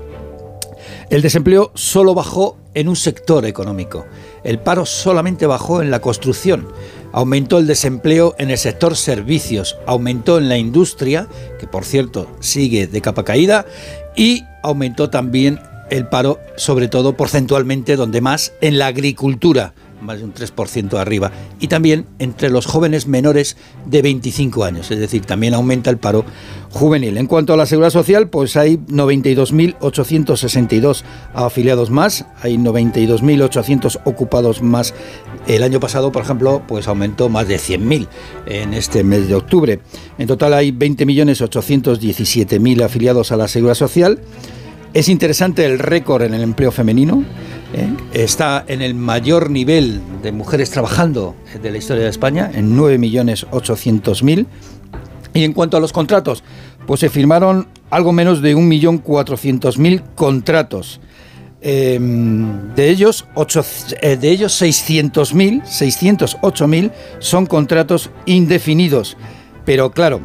El desempleo solo bajó en un sector económico. El paro solamente bajó en la construcción. Aumentó el desempleo en el sector servicios, aumentó en la industria, que por cierto sigue de capa caída, y aumentó también el paro, sobre todo porcentualmente, donde más, en la agricultura, más de un 3% arriba, y también entre los jóvenes menores de 25 años, es decir, también aumenta el paro juvenil. En cuanto a la seguridad social, pues hay 92.862 afiliados más, hay 92.800 ocupados más. El año pasado, por ejemplo, pues aumentó más de 100.000 en este mes de octubre. En total hay 20.817.000 afiliados a la seguridad social. Es interesante el récord en el empleo femenino. ¿eh? Está en el mayor nivel de mujeres trabajando de la historia de España, en 9.800.000. Y en cuanto a los contratos, pues se firmaron algo menos de 1.400.000 contratos. Em, de ellos, eh, ellos 600.000, 608.000 son contratos indefinidos. Pero claro,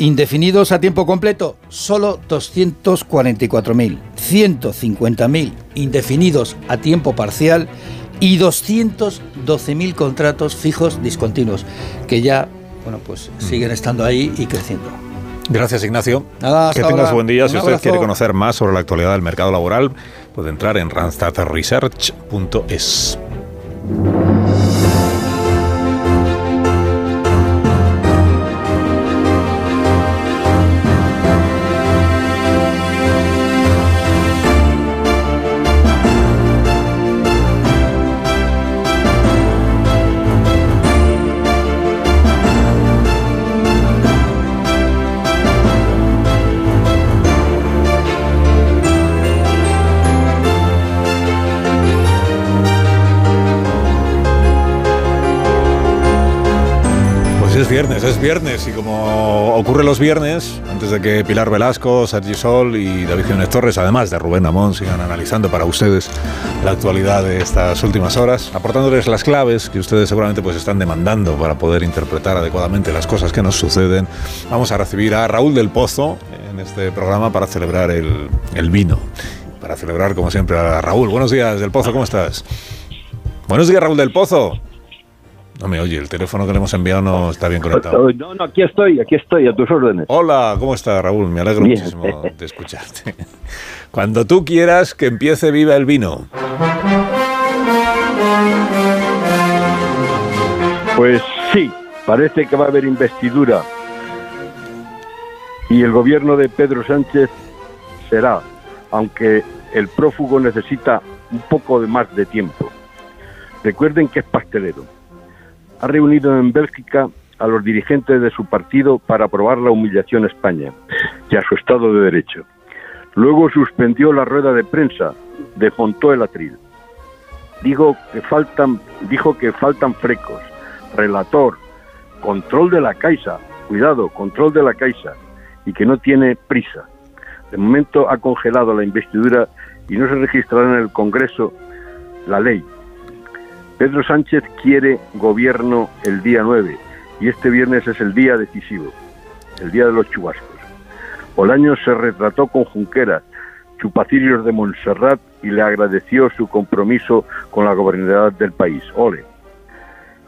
Indefinidos a tiempo completo, solo 244.000. 150.000 indefinidos a tiempo parcial y 212.000 contratos fijos discontinuos, que ya, bueno, pues mm. siguen estando ahí y creciendo. Gracias, Ignacio. Nada, que tengas buen día. si usted quiere conocer más sobre la actualidad del mercado laboral, puede entrar en randstadresearch.es. viernes, es viernes y como ocurre los viernes, antes de que Pilar Velasco, Sergi Sol y David Jiménez Torres, además de Rubén Amón, sigan analizando para ustedes la actualidad de estas últimas horas, aportándoles las claves que ustedes seguramente pues están demandando para poder interpretar adecuadamente las cosas que nos suceden, vamos a recibir a Raúl del Pozo en este programa para celebrar el, el vino. Para celebrar, como siempre, a Raúl. Buenos días, del Pozo, ¿cómo estás? Buenos días, Raúl del Pozo. No me oye, el teléfono que le hemos enviado no está bien conectado. No, no, aquí estoy, aquí estoy, a tus órdenes. Hola, ¿cómo estás, Raúl? Me alegro Bien. muchísimo de escucharte. Cuando tú quieras que empiece Viva el Vino. Pues sí, parece que va a haber investidura. Y el gobierno de Pedro Sánchez será, aunque el prófugo necesita un poco de más de tiempo. Recuerden que es pastelero. Ha reunido en Bélgica a los dirigentes de su partido para aprobar la humillación a España y a su Estado de Derecho. Luego suspendió la rueda de prensa, desmontó el atril. Digo que faltan, dijo que faltan frecos, relator, control de la Caixa, cuidado, control de la Caixa, y que no tiene prisa. De momento ha congelado la investidura y no se registrará en el Congreso la ley. Pedro Sánchez quiere gobierno el día 9 y este viernes es el día decisivo, el día de los chubascos. Bolaños se retrató con Junqueras, chupacirios de Montserrat y le agradeció su compromiso con la gobernabilidad del país. Ole.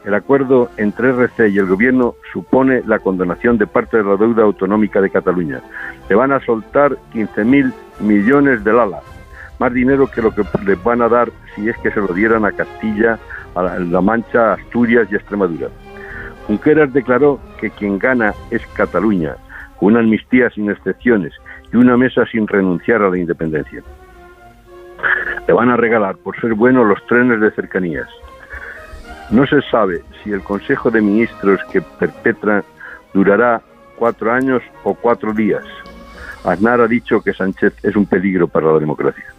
El acuerdo entre RC y el gobierno supone la condonación de parte de la deuda autonómica de Cataluña. Le van a soltar 15.000 millones del ala, más dinero que lo que les van a dar si es que se lo dieran a Castilla, a la- Mancha, Asturias y Extremadura. Junqueras declaró que quien gana es Cataluña, con una amnistía sin excepciones y una mesa sin renunciar a la independencia. Le van a regalar, por ser bueno, los trenes de cercanías. No se sabe si el Consejo de Ministros que perpetra durará cuatro años o cuatro días. Aznar ha dicho que Sánchez es un peligro para la democracia.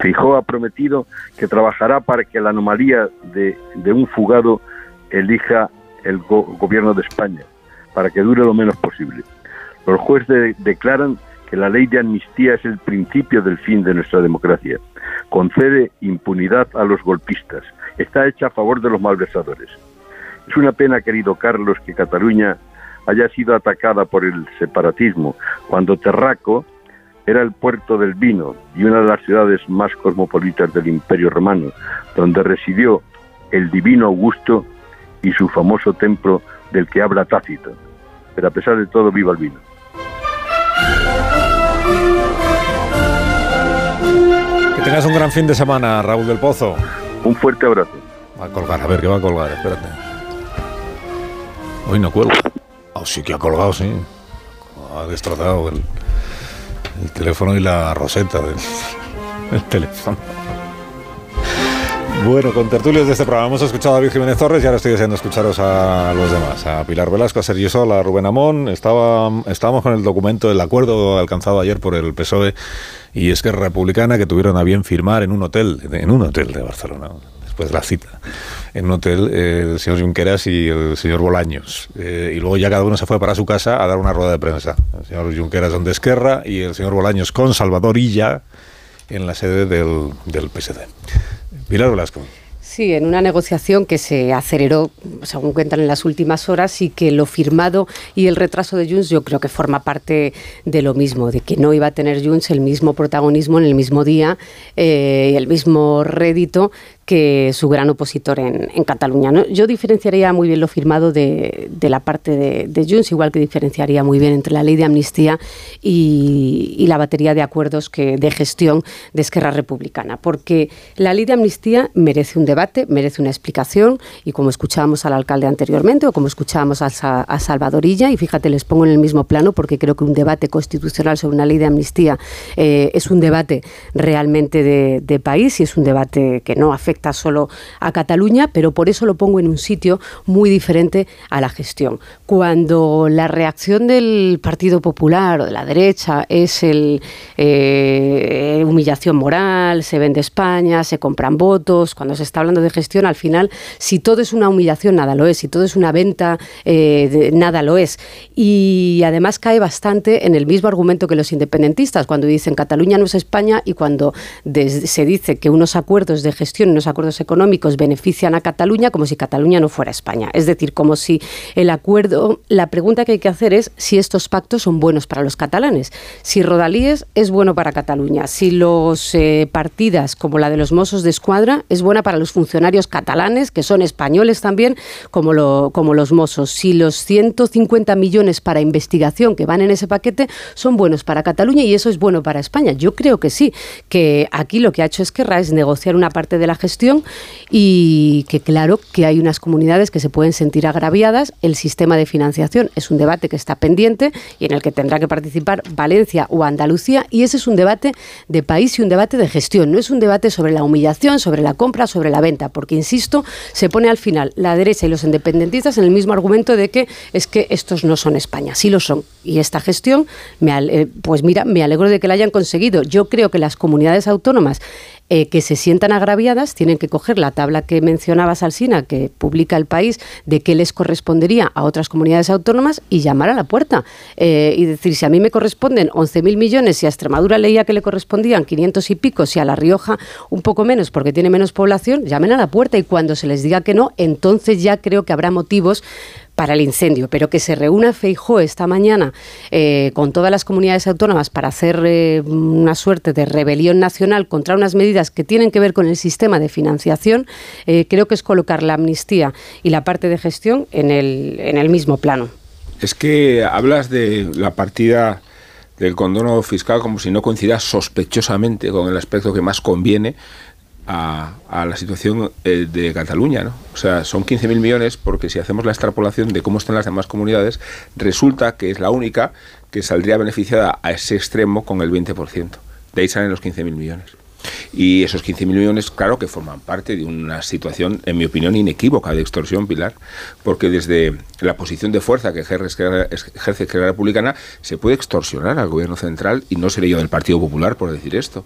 Fijó ha prometido que trabajará para que la anomalía de, un fugado elija el go- gobierno de España, para que dure lo menos posible. Los jueces declaran que la ley de amnistía es el principio del fin de nuestra democracia. Concede impunidad a los golpistas. Está hecha a favor de los malversadores. Es una pena, querido Carlos, que Cataluña haya sido atacada por el separatismo, cuando Terraco era el puerto del vino y una de las ciudades más cosmopolitas del Imperio Romano, donde residió el divino Augusto y su famoso templo del que habla Tácito. Pero a pesar de todo, viva el vino. Que tengas un gran fin de semana, Raúl del Pozo. Un fuerte abrazo. Va a colgar, a ver, que va a colgar, espérate. Hoy no cuelga. Oh, sí que ha colgado, sí. Ha destrozado el, el teléfono y la roseta del, del teléfono. Bueno, con tertulios de este programa hemos escuchado a David Jiménez Torres y ahora estoy deseando escucharos a los demás, a Pilar Velasco, a Sergio Sol, a Rubén Amón. Estaba, estábamos con el documento, el acuerdo alcanzado ayer por el PSOE y Esquerra Republicana que tuvieron a bien firmar en un hotel, en un hotel de Barcelona, de la cita, en un hotel eh, el señor Junqueras y el señor Bolaños. Eh, y luego ya cada uno se fue para su casa a dar una rueda de prensa. El señor Junqueras donde Esquerra y el señor Bolaños con Salvador Illa en la sede del, del PSD. Pilar Velasco. Sí, en una negociación que se aceleró, según cuentan en las últimas horas, y que lo firmado y el retraso de Junts yo creo que forma parte de lo mismo, de que no iba a tener Junts el mismo protagonismo en el mismo día eh, el mismo rédito que su gran opositor en, en Cataluña. Yo diferenciaría muy bien lo firmado de, la parte de, de, Junts, igual que diferenciaría muy bien entre la ley de amnistía y, la batería de acuerdos de gestión de Esquerra Republicana, porque la ley de amnistía merece un debate, merece una explicación, y como escuchábamos al alcalde anteriormente o como escuchábamos a, a Salvadorilla, y fíjate, les pongo en el mismo plano porque creo que un debate constitucional sobre una ley de amnistía eh, es un debate realmente de país y es un debate que no afecta afecta solo a Cataluña, pero por eso lo pongo en un sitio muy diferente a la gestión. Cuando la reacción del Partido Popular o de la derecha es el eh, humillación moral, se vende España, se compran votos, cuando se está hablando de gestión, al final, si todo es una humillación, nada lo es, si todo es una venta, eh, nada lo es. Y además cae bastante en el mismo argumento que los independentistas, cuando dicen Cataluña no es España y cuando se dice que unos acuerdos de gestión, acuerdos económicos benefician a Cataluña como si Cataluña no fuera España. Es decir, como si el acuerdo, la pregunta que hay que hacer es si estos pactos son buenos para los catalanes, si Rodalíes es bueno para Cataluña, si los eh, partidas como la de los Mossos de Escuadra es buena para los funcionarios catalanes, que son españoles también, como los Mossos, si los 150 millones para investigación que van en ese paquete son buenos para Cataluña y eso es bueno para España. Yo creo que sí, que aquí lo que ha hecho Esquerra es negociar una parte de la gestión y que claro que hay unas comunidades que se pueden sentir agraviadas. El sistema de financiación es un debate que está pendiente y en el que tendrá que participar Valencia o Andalucía y ese es un debate de país y un debate de gestión. No es un debate sobre la humillación, sobre la compra, sobre la venta, porque insisto, se pone al final la derecha y los independentistas en el mismo argumento de que es que estos no son España, sí lo son. Y esta gestión, me, pues mira, me alegro de que la hayan conseguido. Yo creo que las comunidades autónomas eh, que se sientan agraviadas tienen que coger la tabla que mencionaba Salsina, que publica el país, de qué les correspondería a otras comunidades autónomas y llamar a la puerta. Eh, y decir, si a mí me corresponden 11.000 millones, si a Extremadura leía que le correspondían 500 y pico, si a La Rioja un poco menos porque tiene menos población, llamen a la puerta y cuando se les diga que no, entonces ya creo que habrá motivos para el incendio, pero que se reúna Feijó esta mañana eh, con todas las comunidades autónomas para hacer eh, una suerte de rebelión nacional contra unas medidas que tienen que ver con el sistema de financiación, eh, creo que es colocar la amnistía y la parte de gestión en el, en el mismo plano. Es que hablas de la partida del condono fiscal como si no coincida sospechosamente con el aspecto que más conviene a, la situación eh, de Cataluña. ¿no? O sea, son 15.000 millones porque si hacemos la extrapolación de cómo están las demás comunidades, resulta que es la única que saldría beneficiada a ese extremo con el 20%. De ahí salen los 15.000 millones. Y esos 15.000 millones, claro que forman parte de una situación, en mi opinión, inequívoca de extorsión, Pilar, porque desde la posición de fuerza que ejerce, ejerce la Republicana se puede extorsionar al gobierno central, y no seré yo del Partido Popular por decir esto,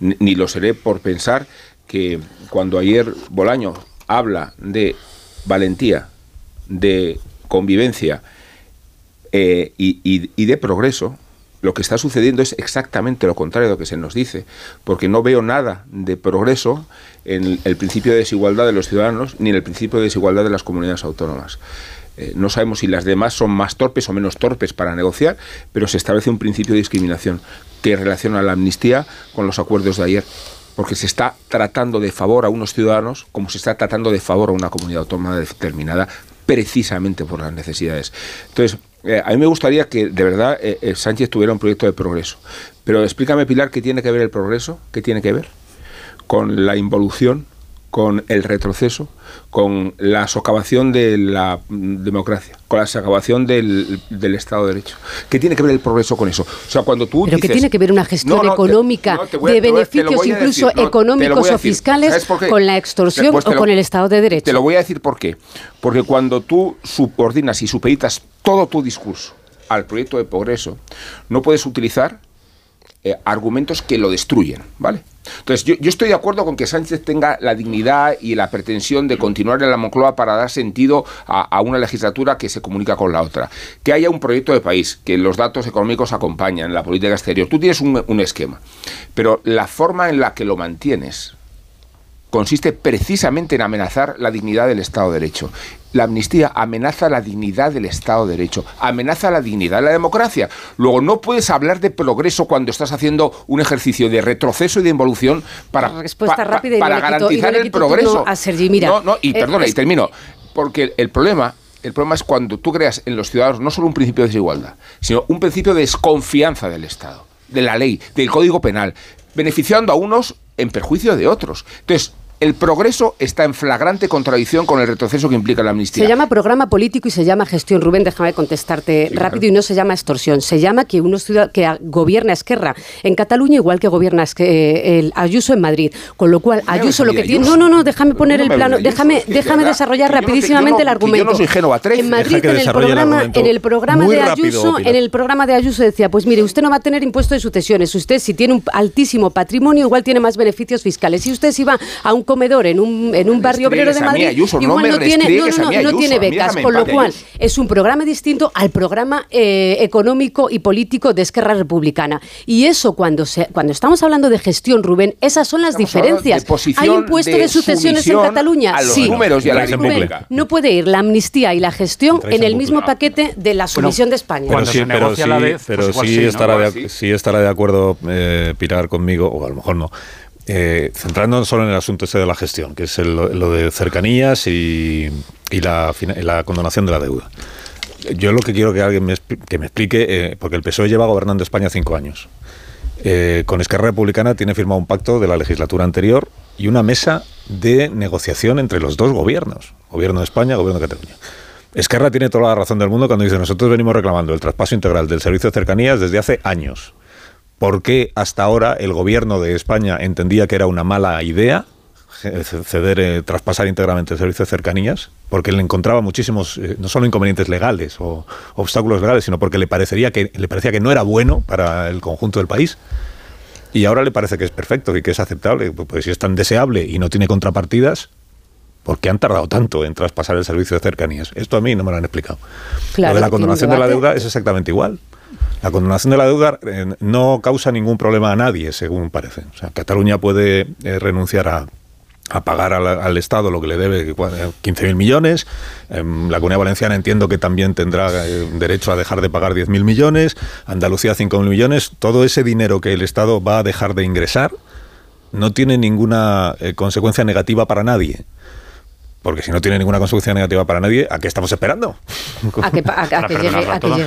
ni lo seré por pensar que cuando ayer Bolaño habla de valentía, de convivencia eh, y, de progreso, lo que está sucediendo es exactamente lo contrario de lo que se nos dice, porque no veo nada de progreso en el principio de desigualdad de los ciudadanos ni en el principio de desigualdad de las comunidades autónomas. Eh, no sabemos si las demás son más torpes o menos torpes para negociar, pero se establece un principio de discriminación que relaciona la amnistía con los acuerdos de ayer porque se está tratando de favor a unos ciudadanos como se está tratando de favor a una comunidad autónoma determinada precisamente por las necesidades. Entonces, eh, a mí me gustaría que de verdad eh, eh, Sánchez tuviera un proyecto de progreso. Pero explícame, Pilar, ¿qué tiene que ver el progreso? ¿Qué tiene que ver? Con la involución con el retroceso, con la socavación de la democracia, con la socavación del, Estado de Derecho. ¿Qué tiene que ver el progreso con eso? O sea, cuando tú Pero que tiene que ver una gestión económica de beneficios incluso económicos o fiscales con la extorsión pues o con el Estado de Derecho. Te lo voy a decir por qué. Porque cuando tú subordinas y supeditas todo tu discurso al proyecto de progreso, no puedes utilizar eh, argumentos que lo destruyen, ¿vale? Entonces, yo, estoy de acuerdo con que Sánchez tenga la dignidad y la pretensión de continuar en la Moncloa para dar sentido a, una legislatura que se comunica con la otra. Que haya un proyecto de país, que los datos económicos acompañan la política exterior. Tú tienes un esquema, pero la forma en la que lo mantienes consiste precisamente en amenazar la dignidad del Estado de Derecho. La amnistía amenaza la dignidad del Estado de Derecho, amenaza la dignidad de la democracia. Luego, no puedes hablar de progreso cuando estás haciendo un ejercicio de retroceso y de involución para, para garantizar el progreso. A Sergi, mira, no, no, y eh, perdona, y termino. Porque el problema el problema es cuando tú creas en los ciudadanos no solo un principio de desigualdad, sino un principio de desconfianza del Estado, de la ley, del Código Penal, beneficiando a unos en perjuicio de otros. Entonces, el progreso está en flagrante contradicción con el retroceso que implica la amnistía. Se llama programa político y se llama gestión. Rubén, déjame contestarte rápido y no se llama extorsión. Se llama que uno que gobierna Esquerra en Cataluña igual que gobierna eh, el Ayuso en Madrid. Con lo cual, Ayuso lo que tiene... No, no, no, déjame poner el plano, déjame, déjame desarrollar rapidísimamente el argumento. Yo no soy Génova 13. En Madrid, en el, programa, en el programa de Ayuso, en el programa de Ayuso decía, pues mire, usted no va a tener impuesto de sucesiones. Usted si tiene un altísimo patrimonio, igual tiene más beneficios fiscales. Si usted si va a un comedor en un, en un barrio obrero de Madrid, igual no, tiene, no, tiene becas, con lo cual es un programa distinto al programa eh, económico y político de Esquerra Republicana. Y eso cuando se, cuando estamos hablando de gestión, Rubén, esas son las diferencias. Hay impuesto de, sucesiones en Cataluña, sí. no puede ir la amnistía y la gestión en el mismo paquete de la sumisión de España. Pero sí, pero sí, pero pues sí, estará, de, sí estará de acuerdo eh, Pilar conmigo, o a lo mejor no, eh, centrándonos solo en el asunto este de la gestión, que es lo de cercanías y, la, la, condonación de la deuda. Yo lo que quiero que alguien me, que me explique, eh, porque el PSOE lleva gobernando España cinco años. Eh, con Esquerra Republicana tiene firmado un pacto de la legislatura anterior y una mesa de negociación entre los dos gobiernos, gobierno de España, gobierno de Cataluña. Esquerra tiene toda la razón del mundo cuando dice nosotros venimos reclamando el traspaso integral del servicio de cercanías desde hace años por qué hasta ahora el gobierno de España entendía que era una mala idea ceder, eh, traspasar íntegramente el servicio de cercanías, porque le encontraba muchísimos, eh, no solo inconvenientes legales o obstáculos legales, sino porque le, parecería que, le parecía que no era bueno para el conjunto del país. Y ahora le parece que es perfecto y que es aceptable. Pues si es tan deseable y no tiene contrapartidas, ¿por qué han tardado tanto en traspasar el servicio de cercanías? Esto a mí no me lo han explicado. lo de la condonación de la deuda es exactamente igual. La condonación de la deuda eh, no causa ningún problema a nadie, según parece. O sea, Cataluña puede eh, renunciar a, pagar al, Estado lo que le debe, 15.000 millones. Em, la Comunidad Valenciana entiendo que también tendrá eh, derecho a dejar de pagar 10.000 millones. Andalucía 5.000 millones. Todo ese dinero que el Estado va a dejar de ingresar no tiene ninguna consecuencia negativa para nadie. Porque si no tiene ninguna consecuencia negativa para nadie, ¿a qué estamos esperando? A que, llegue,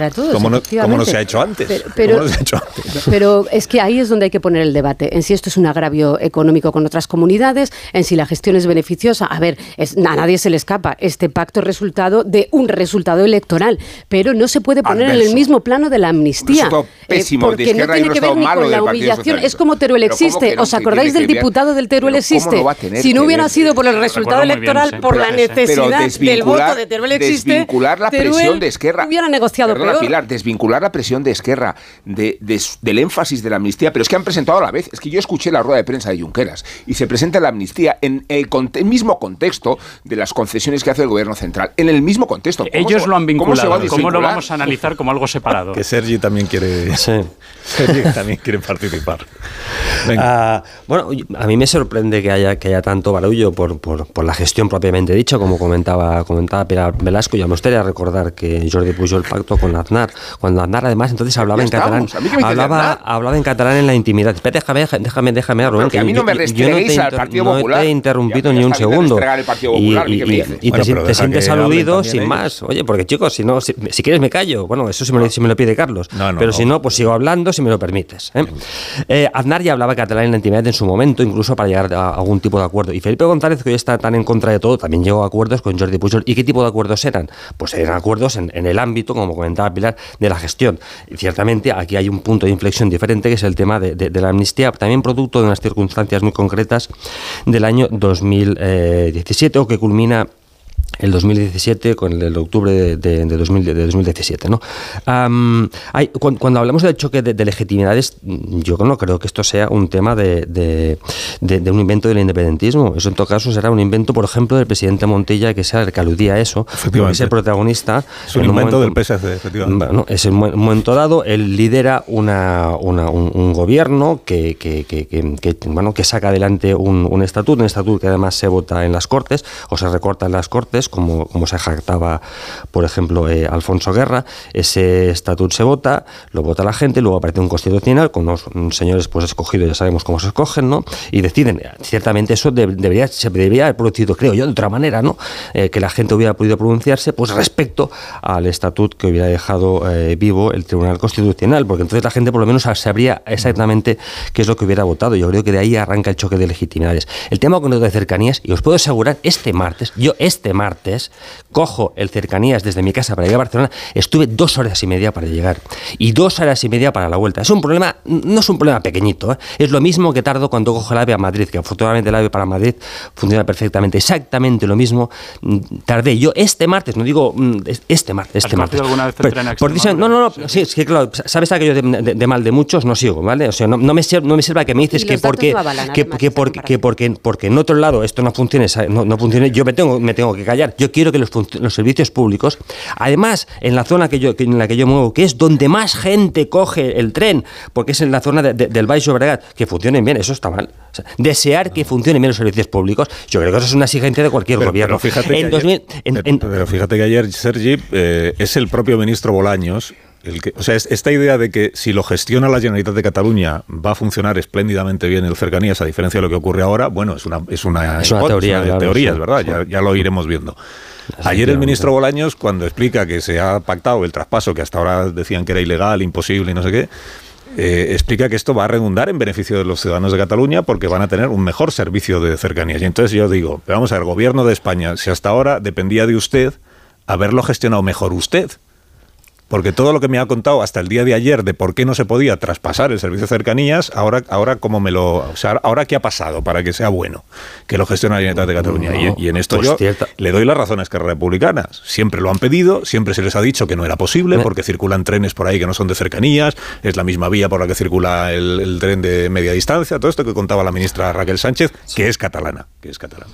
a, todo. ¿Cómo no, se ha hecho antes? Pero, es que ahí es donde hay que poner el debate. En si esto es un agravio económico con otras comunidades, en si la gestión es beneficiosa. A ver, es, a nadie se le escapa. Este pacto es resultado de un resultado electoral. Pero no se puede poner en el mismo plano de la amnistía. Eh, pésimo, porque no tiene que ver ni con la humillación. Es como Teruel existe. ¿Os acordáis del diputado del Teruel existe? Si no hubiera sido por el resultado electoral por la necesidad del voto de Teruel existe, desvincular la presión de Esquerra. Hubiera negociado Perdona, Pilar, desvincular la presión de Esquerra de, del énfasis de la amnistía, pero es que han presentado a la vez. Es que yo escuché la rueda de prensa de Junqueras y se presenta la amnistía en el, mismo contexto de las concesiones que hace el gobierno central. En el mismo contexto. Ellos lo han vinculado. ¿Cómo, lo vamos a analizar como algo separado? Que Sergi también quiere. Sergi también quiere participar. Ah, bueno, a mí me sorprende que haya, que haya tanto barullo por, por, por la gestión propiamente dicha como comentaba, comentaba Pilar Velasco, ya me gustaría recordar que Jordi puso el pacto con Aznar, cuando Aznar además entonces hablaba en catalán, hablaba, hablaba en catalán en la intimidad. Espera, déjame, déjame, déjame, Rubén, que, a mí no me yo, no te, no te he interrumpido ni un segundo. Y, te, sientes aludido sin más. Oye, porque chicos, si no, si, quieres me callo. Bueno, eso si me, lo, si me lo pide Carlos. pero si no, pues sigo hablando si me lo permites. ¿eh? Eh, Aznar ya hablaba catalán en la intimidad en su momento, incluso para llegar a algún tipo de acuerdo. Y Felipe González, que hoy está tan en contra de todo, también llegó a acuerdos con Jordi Pujol. ¿Y qué tipo de acuerdos eran? Pues eran acuerdos en, el ámbito, como comentaba Pilar, de la gestión. Y ciertamente aquí hay un punto de inflexión diferente, que es el tema de, la amnistía, también producto de unas circunstancias muy concretas del año 2017, o que culmina el 2017 con el de octubre de, de, de 2017. ¿no? hay, cuando, hablamos del choque de, legitimidades, yo no creo que esto sea un tema de, un invento del independentismo. Eso en todo caso será un invento, por ejemplo, del presidente Montilla, que sea el que aludía a eso, que es el protagonista. Es un invento del PSC, efectivamente. Bueno, es un momento dado, él lidera una, un, gobierno que, que, bueno, que saca adelante un, un estatuto, un estatuto que además se vota en las Cortes o se recorta en las Cortes territoriales, como, como se jactaba, por ejemplo, eh, Alfonso Guerra. Ese estatuto se vota, lo vota la gente, luego aparece un constitucional con unos señores pues escogidos, ya sabemos cómo se escogen, ¿no? Y deciden. Ciertamente eso debería, se debería haber producido, creo yo, de otra manera, ¿no? Eh, que la gente hubiera podido pronunciarse pues respecto al estatuto que hubiera dejado eh, vivo el Tribunal Constitucional, porque entonces la gente por lo menos sabría exactamente qué es lo que hubiera votado. Yo creo que de ahí arranca el choque de legitimidades. El tema con de cercanías, y os puedo asegurar, este martes, yo este martes cojo el cercanías desde mi casa para llegar a Barcelona, estuve dos horas y media para llegar y dos horas y media para la vuelta. Es un problema, no es un problema pequeñito, ¿eh? es lo mismo que tardo cuando cojo el AVE a Madrid, que afortunadamente el AVE para Madrid funciona perfectamente, exactamente lo mismo. Mm, tardé yo este martes, no digo mm, este martes, este martes. alguna vez por, no, no, no, sí, es que claro, sabes aquello de, de, mal de muchos, no sigo, ¿vale? O sea, no, me, no me sirva que me dices que porque, que, que, porque, que porque, porque en otro lado esto no funcione, no, no funcione yo me tengo, me tengo que callar. Yo quiero que los, los servicios públicos, además, en la zona que yo, en la que yo muevo, que es donde más gente coge el tren, porque es en la zona del Baixo Bregat, que funcionen bien, eso está mal. desear que funcionen bien los servicios públicos, yo creo que eso es una exigencia de cualquier gobierno. Pero fíjate, que ayer, pero fíjate que ayer, Sergi, eh, es el propio ministro Bolaños el que, o sea, esta idea de que si lo gestiona la Generalitat de Cataluña va a funcionar espléndidamente bien el cercanías, a diferencia de lo que ocurre ahora, bueno, es una, es una, teoría, es ¿verdad? Ya, ya, lo iremos viendo. Ayer el ministro Bolaños, cuando explica que se ha pactado el traspaso, que hasta ahora decían que era ilegal, imposible y no sé qué, eh, explica que esto va a redundar en beneficio de los ciudadanos de Cataluña porque van a tener un mejor servicio de cercanías. Y entonces yo digo, vamos a ver, gobierno de España, si hasta ahora dependía de usted, haberlo gestionado mejor usted porque todo lo que me ha contado hasta el día de ayer de por qué no se podía traspasar el servicio de cercanías, ahora, ahora cómo me lo, o sea, ahora qué ha pasado para que sea bueno que lo gestione la Generalitat de Cataluña. y, en esto pues yo le doy la razón a Esquerra Republicana. Siempre lo han pedido, siempre se les ha dicho que no era posible porque circulan trenes por ahí que no son de cercanías, es la misma vía por la que circula el, el tren de media distancia, todo esto que contaba la ministra Raquel Sánchez, que es catalana, que es catalana.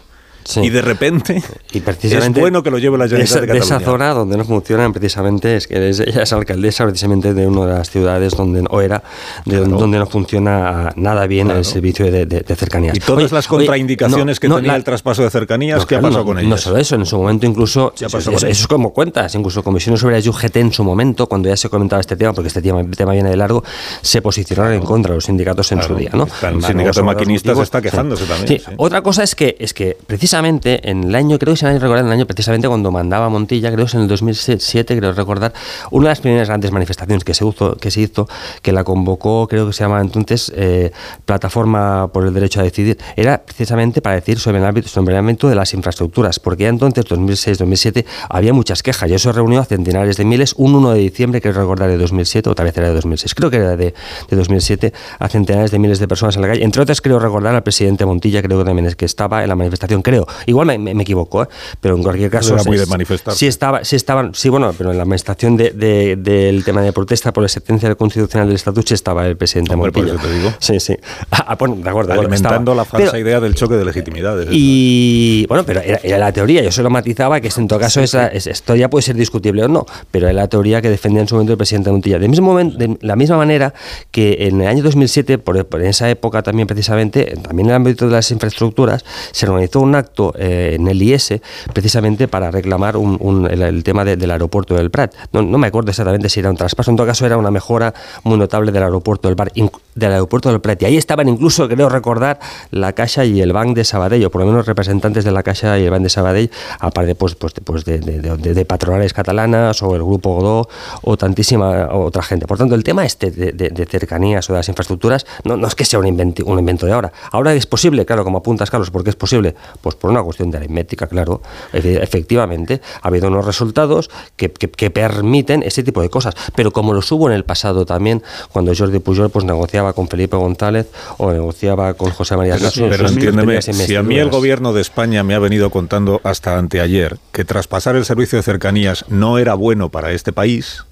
Y de repente y precisamente es bueno que lo lleve la Generalitat de, Cataluña. De esa zona donde no funcionan precisamente es que ella es alcaldesa precisamente de una de las ciudades donde o era de donde no funciona nada bien el servicio de, de, cercanías. Y todas las contraindicaciones que tenía el traspaso de cercanías, ¿qué ha pasado con ellas? No solo eso, en su momento incluso eso, es como cuentas, incluso comisiones sobre la UGT en su momento cuando ya se comentaba este tema, porque este tema, tema viene de largo, se posicionaron en contra de los sindicatos en su día, ¿no? El sindicato de maquinistas está quejándose también. Otra cosa es que es que precisamente precisamente en el año, creo que se me recordar, en el año precisamente cuando mandaba Montilla, creo que es en el 2007, creo recordar, una de las primeras grandes manifestaciones que se, hizo, que se hizo, que la convocó, creo que se llamaba entonces eh, Plataforma por el Derecho a Decidir, era precisamente para decir sobre el ámbito, de las infraestructuras, porque ya entonces, 2006-2007, había muchas quejas y eso reunió a centenares de miles, un 1 de diciembre, creo recordar, de 2007, o tal vez era de 2006, creo que era de, de 2007, a centenares de miles de personas en la calle. Entre otras, creo recordar al presidente Montilla, creo que también es que estaba en la manifestación, creo Igual me, equivoco, ¿eh? pero en cualquier caso. Era muy de manifestar. Sí, estaba, sí estaban, sí, bueno, pero en la administración de, del tema de protesta por la sentencia constitucional del estatuto sí estaba el presidente Hombre, Por eso te digo. Sí, sí. Ah, ah bueno, de acuerdo. Alimentando la falsa idea del choque de legitimidades. Y bueno, pero era, la teoría. Yo solo matizaba que en todo caso esa, esto ya puede ser discutible o no, pero era la teoría que defendía en su momento el presidente Montilla. De, mismo momento, de la misma manera que en el año 2007, por, por esa época también precisamente, también en el ámbito de las infraestructuras, se organizó un acto eh, en el IS precisamente para reclamar el, tema del aeropuerto del Prat. No, me acuerdo exactamente si era un traspaso, en todo caso era una mejora muy notable del aeropuerto del, Bar, del aeropuerto del Prat. Y ahí estaban incluso, creo recordar, la Caixa y el Bank de Sabadell, o por lo menos representantes de la Caixa y el Bank de Sabadell, aparte pues, pues, pues de, de, patronales catalanas o el Grupo Godó o tantísima otra gente. Por tanto, el tema este de, cercanías o de las infraestructuras no, no es que sea un invento, un invento de ahora. Ahora es posible, claro, como apuntas, Carlos, porque es posible? Pues por una cuestión de aritmética, claro, efectivamente, ha habido unos resultados que, permiten ese tipo de cosas. Pero como los hubo en el pasado también, cuando Jordi Pujol pues, negociaba con Felipe González o negociaba con José María Pero, pero entiéndeme, si a mí el gobierno de España me ha venido contando hasta anteayer que traspasar el servicio de cercanías no era bueno para este país,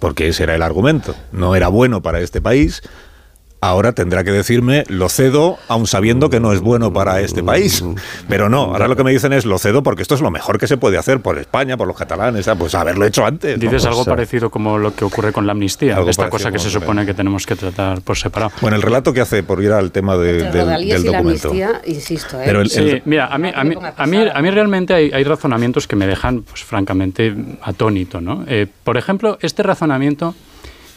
porque ese era el argumento, no era bueno para este país, ahora tendrá que decirme lo cedo, aun sabiendo que no es bueno para este país. Pero no, ahora lo que me dicen es lo cedo porque esto es lo mejor que se puede hacer por España, por los catalanes, ah, pues haberlo hecho antes. Dices algo parecido como lo que ocurre con la amnistía, esta cosa que se supone que tenemos que tratar por separado. Bueno, el relato que hace, por ir al tema de, del, del, documento. La amnistía, insisto, ¿eh? sí, mira, a mí, a mí, a mí, a mí realmente hay, hay, razonamientos que me dejan, pues francamente, atónito. ¿no? Eh, por ejemplo, este razonamiento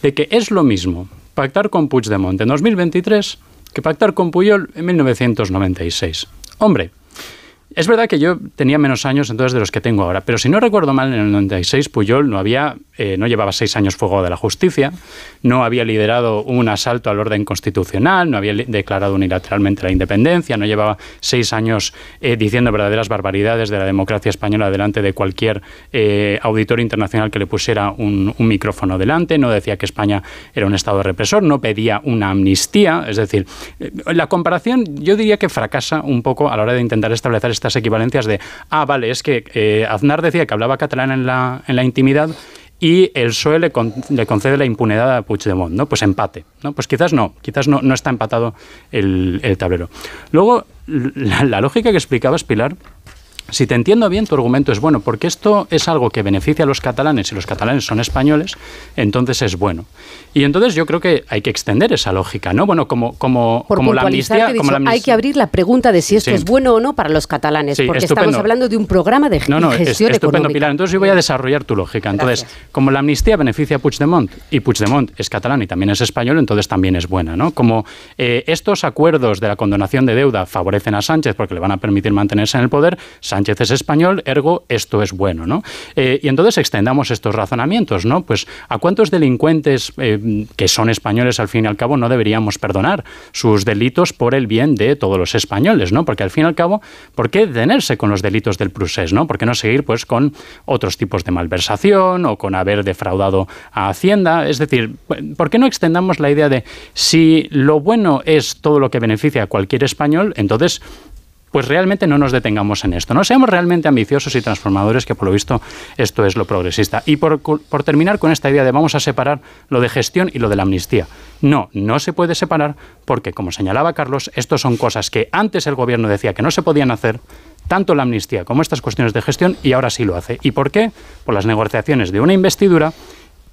de que es lo mismo pactar con Puigdemont en 2023 que pactar con Puyol en 1996. Hombre, es verdad que yo tenía menos años entonces de los que tengo ahora, pero si no recuerdo mal, en el 96 Puyol no había, eh, no llevaba seis años fuego de la justicia, no había liderado un asalto al orden constitucional, no había declarado unilateralmente la independencia, no llevaba seis años eh, diciendo verdaderas barbaridades de la democracia española delante de cualquier eh, auditor internacional que le pusiera un, un, micrófono delante, no decía que España era un Estado represor, no pedía una amnistía, es decir, la comparación yo diría que fracasa un poco a la hora de intentar establecer estas equivalencias de, ah, vale, es que eh, Aznar decía que hablaba catalán en la, en la intimidad y el PSOE le, le, concede la impunidad a Puigdemont, ¿no? Pues empate, ¿no? Pues quizás no, quizás no, no está empatado el, el tablero. Luego, la, la, lógica que explicabas, Pilar, si te entiendo bien, tu argumento es bueno, porque esto es algo que beneficia a los catalanes y los catalanes son españoles, entonces es bueno. Y entonces yo creo que hay que extender esa lógica, ¿no? Bueno, como, como, como, la, amnistía, como la amnistía. Hay que abrir la pregunta de si esto sí. es bueno o no para los catalanes, sí, porque estupendo. estamos hablando de un programa de no, no, gestión es, estupendo, económica. Pilar. Entonces yo voy a desarrollar tu lógica. Entonces, Gracias. como la amnistía beneficia a Puigdemont y Puigdemont es catalán y también es español, entonces también es buena, ¿no? Como eh, estos acuerdos de la condonación de deuda favorecen a Sánchez porque le van a permitir mantenerse en el poder, Sánchez es español, ergo esto es bueno, ¿no? Eh, y entonces extendamos estos razonamientos, ¿no? Pues a cuántos delincuentes eh, que son españoles al fin y al cabo no deberíamos perdonar sus delitos por el bien de todos los españoles, ¿no? Porque al fin y al cabo, ¿por qué detenerse con los delitos del procés, ¿no? ¿Por qué no seguir pues con otros tipos de malversación o con haber defraudado a Hacienda? Es decir, ¿por qué no extendamos la idea de si lo bueno es todo lo que beneficia a cualquier español, entonces pues realmente no nos detengamos en esto. No seamos realmente ambiciosos y transformadores, que por lo visto esto es lo progresista. Y por, por, terminar con esta idea de vamos a separar lo de gestión y lo de la amnistía. No, no se puede separar porque, como señalaba Carlos, esto son cosas que antes el gobierno decía que no se podían hacer, tanto la amnistía como estas cuestiones de gestión, y ahora sí lo hace. ¿Y por qué? Por las negociaciones de una investidura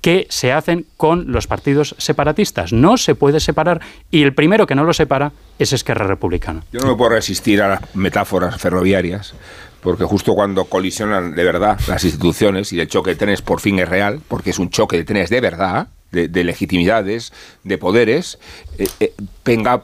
que se hacen con los partidos separatistas. No se puede separar y el primero que no lo separa es Esquerra Republicana. Yo no me puedo resistir a las metáforas ferroviarias porque justo cuando colisionan de verdad las instituciones y el choque de trenes por fin es real, porque es un choque de trenes de verdad, de, de legitimidades, de poderes, eh, eh, venga,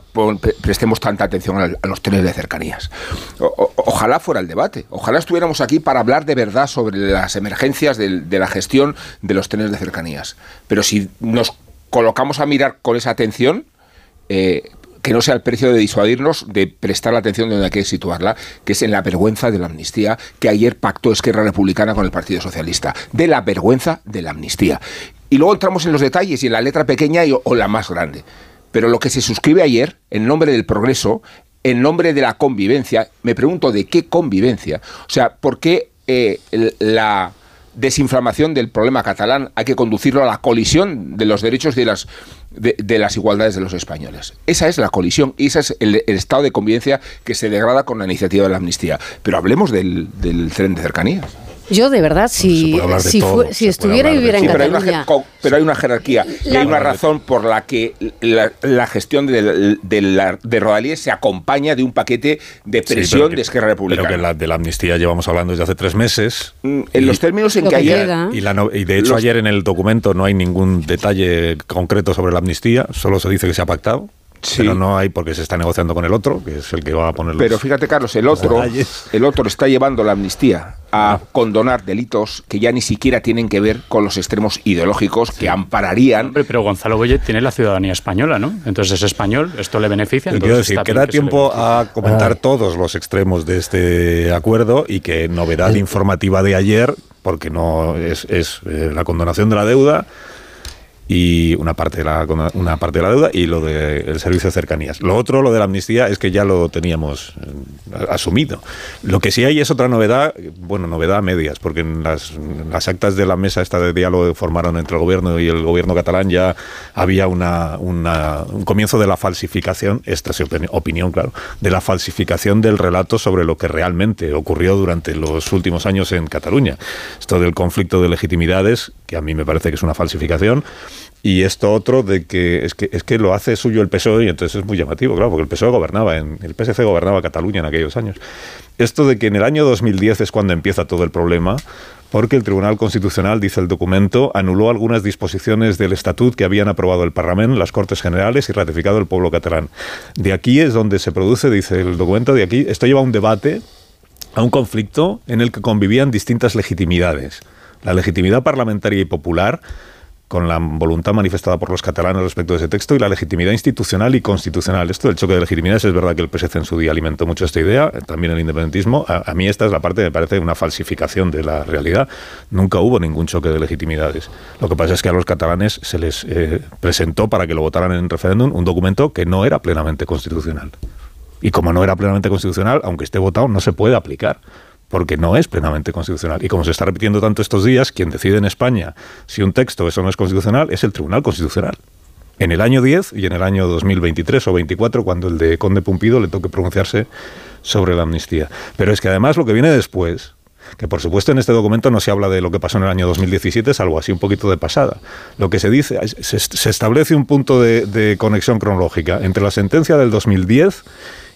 prestemos tanta atención a, los trenes de cercanías. Ojalá fuera el debate, ojalá estuviéramos aquí para hablar de verdad sobre las emergencias de, la gestión de los trenes de cercanías. Pero si nos colocamos a mirar con esa atención, eh, que no sea el precio de disuadirnos de prestar la atención de donde hay que situarla, que es en la vergüenza de la amnistía que ayer pactó Esquerra Republicana con el Partido Socialista. De la vergüenza de la amnistía. Y luego entramos en los detalles y en la letra pequeña y, o la más grande. Pero lo que se suscribe ayer, en nombre del progreso, en nombre de la convivencia, me pregunto de qué convivencia. O sea, ¿por qué eh, la desinflamación del problema catalán hay que conducirlo a la colisión de los derechos de las, de, las igualdades de los españoles. Esa es la colisión y ese es el, el, estado de convivencia que se degrada con la iniciativa de la amnistía. Pero hablemos del, del tren de cercanías. Yo, de verdad, si, si, todo, fue, si estuviera y viviera en sí, pero Cataluña... Hay una, pero hay una jerarquía la, y hay una razón por la que la, la gestión de, de, de Rodalíes se acompaña de un paquete de presión sí, que, de Esquerra Republicana. Pero que la, de la amnistía llevamos hablando desde hace tres meses. Mm, en y, los términos en que, que ayer... Y, la, y, de hecho los, ayer en el documento no hay ningún detalle concreto sobre la amnistía, solo se dice que se ha pactado. Sí. Pero no hay porque se está negociando con el otro, que es el que va a poner los Pero fíjate, Carlos, el otro, el otro está llevando la amnistía a condonar delitos que ya ni siquiera tienen que ver con los extremos ideológicos sí. que ampararían. Hombre, pero Gonzalo Boye tiene la ciudadanía española, ¿no? Entonces es español, esto le beneficia. Quiero decir, que da tiempo a comentar ah. todos los extremos de este acuerdo y que novedad informativa de ayer, porque no es, es eh, la condonación de la deuda y una parte de la, una parte de la deuda y lo del servicio de cercanías. Lo otro, lo de la amnistía, es que ya lo teníamos eh, asumido. Lo que sí hay es otra novedad, bueno, novedad a medias, porque en las, las actas de la mesa esta de diálogo que formaron entre el gobierno y el gobierno catalán ya había una, un comienzo de la falsificación, esta es opinión, claro, de la falsificación del relato sobre lo que realmente ocurrió durante los últimos años en Cataluña. Esto del conflicto de legitimidades, que a mí me parece que es una falsificación, y esto otro de que es que es que lo hace suyo el PSOE y entonces es muy llamativo, claro, porque el PSOE gobernaba en el PSC gobernaba Cataluña en aquellos años. Esto de que en el año 2010 es cuando empieza todo el problema, porque el Tribunal Constitucional, dice el documento, anuló algunas disposiciones del estatut que habían aprobado el Parlamento, las Cortes Generales y ratificado el pueblo catalán. De aquí es donde se produce, dice el documento, de aquí esto lleva a un debate, a un conflicto en el que convivían distintas legitimidades. La legitimidad parlamentaria y popular con la voluntad manifestada por los catalanes respecto de ese texto y la legitimidad institucional y constitucional. Esto del choque de legitimidades es verdad que el PSC en su día alimentó mucho esta idea, también el independentismo. A, mí esta es la parte, me parece una falsificación de la realidad. Nunca hubo ningún choque de legitimidades. Lo que pasa es que a los catalanes se les eh, presentó para que lo votaran en referéndum un documento que no era plenamente constitucional. Y como no era plenamente constitucional, aunque esté votado, no se puede aplicar porque no es plenamente constitucional. Y como se está repitiendo tanto estos días, quien decide en España si un texto eso no es constitucional es el Tribunal Constitucional. En el año 10 y en el año 2023 o 24, cuando el de Conde Pumpido le toque pronunciarse sobre la amnistía. Pero es que además lo que viene después, que por supuesto en este documento no se habla de lo que pasó en el año 2017, salvo así un poquito de pasada. Lo que se dice, se, establece un punto de, conexión cronológica entre la sentencia del 2010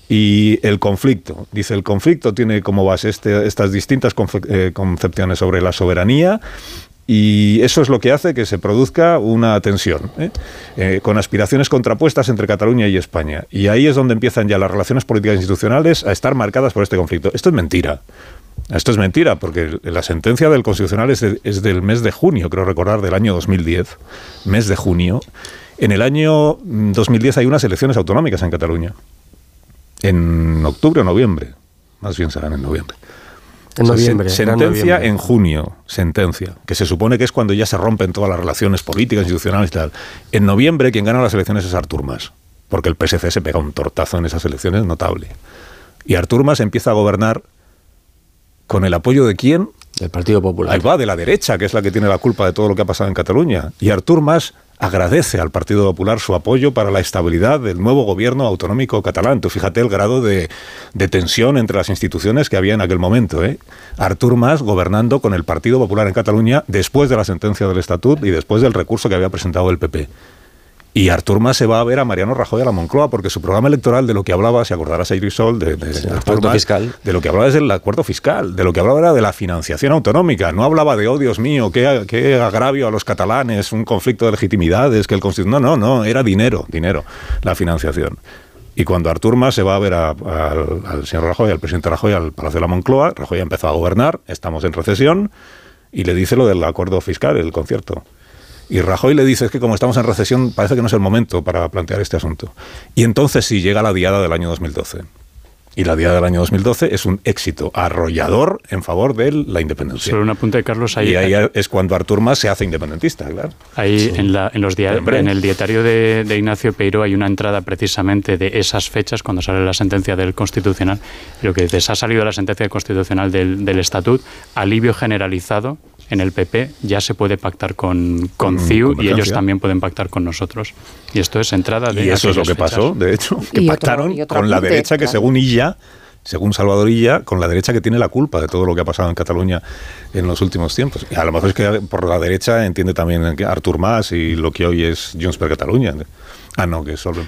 y el conflicto. Dice, el conflicto tiene como base este, estas distintas eh, concepciones sobre la soberanía y eso es lo que hace que se produzca una tensión, ¿eh? Eh, con aspiraciones contrapuestas entre Cataluña y España. Y ahí es donde empiezan ya las relaciones políticas institucionales a estar marcadas por este conflicto. Esto es mentira. Esto es mentira, porque la sentencia del Constitucional es, es del mes de junio, creo recordar, del año 2010, mes de junio. En el año 2010 hay unas elecciones autonómicas en Cataluña en octubre o noviembre. Más bien serán en noviembre. En noviembre. sentencia en junio, sentencia, que se supone que es cuando ya se rompen todas las relaciones políticas, institucionales y tal. En noviembre quien gana las elecciones es Artur Mas, porque el PSC se pega un tortazo en esas elecciones notable. Y Artur Mas empieza a gobernar con el apoyo de quién? Del Partido Popular. Ahí va, de la derecha, que es la que tiene la culpa de todo lo que ha pasado en Cataluña. Y Artur Mas agradece al Partido Popular su apoyo para la estabilidad del nuevo gobierno autonómico catalán. Tú fíjate el grado de, tensión entre las instituciones que había en aquel momento. ¿eh? Artur Mas gobernando con el Partido Popular en Cataluña después de la sentencia del Estatut y después del recurso que había presentado el PP. Y Artur Mas se va a ver a Mariano Rajoy a la Moncloa porque su programa electoral de lo que hablaba, si acordarás a Irisol, de, de, de, fiscal. de lo que hablaba es el acuerdo fiscal, de lo que hablaba era de la financiación autonómica, no hablaba de, oh Dios mío, qué, qué agravio a los catalanes, un conflicto de legitimidades, que el No, no, no, era dinero, dinero, la financiación. Y cuando Artur Mas se va a ver al, señor Rajoy, al presidente Rajoy, al Palacio de la Moncloa, Rajoy ha empezado a gobernar, estamos en recesión, y le dice lo del acuerdo fiscal, el concierto. Y Rajoy le dice que como estamos en recesión parece que no es el momento para plantear este asunto. Y entonces sí llega la diada del año 2012. Y la diada del año 2012 es un éxito arrollador en favor de la independencia. Solo un apunte de Carlos. Ahí, y ahí es cuando Artur Mas se hace independentista, claro. Ahí en, la, en, los en el dietario de, Ignacio Peiro hay una entrada precisamente de esas fechas cuando sale la sentencia del Constitucional. Lo que dices, ha salido la sentencia constitucional del, del Estatut, alivio generalizado en el PP ya se puede pactar con, con mm, CIU y ellos también pueden pactar con nosotros. Y esto es entrada de... Y eso es lo que pasó, de hecho, que pactaron con la derecha que según Illa según Salvador Illa, con la derecha que tiene la culpa de todo lo que ha pasado en Cataluña en los últimos tiempos. Y a lo mejor es que por la derecha entiende también Artur Mas y lo que hoy es Junts per Catalunya. Ah, no, que es solo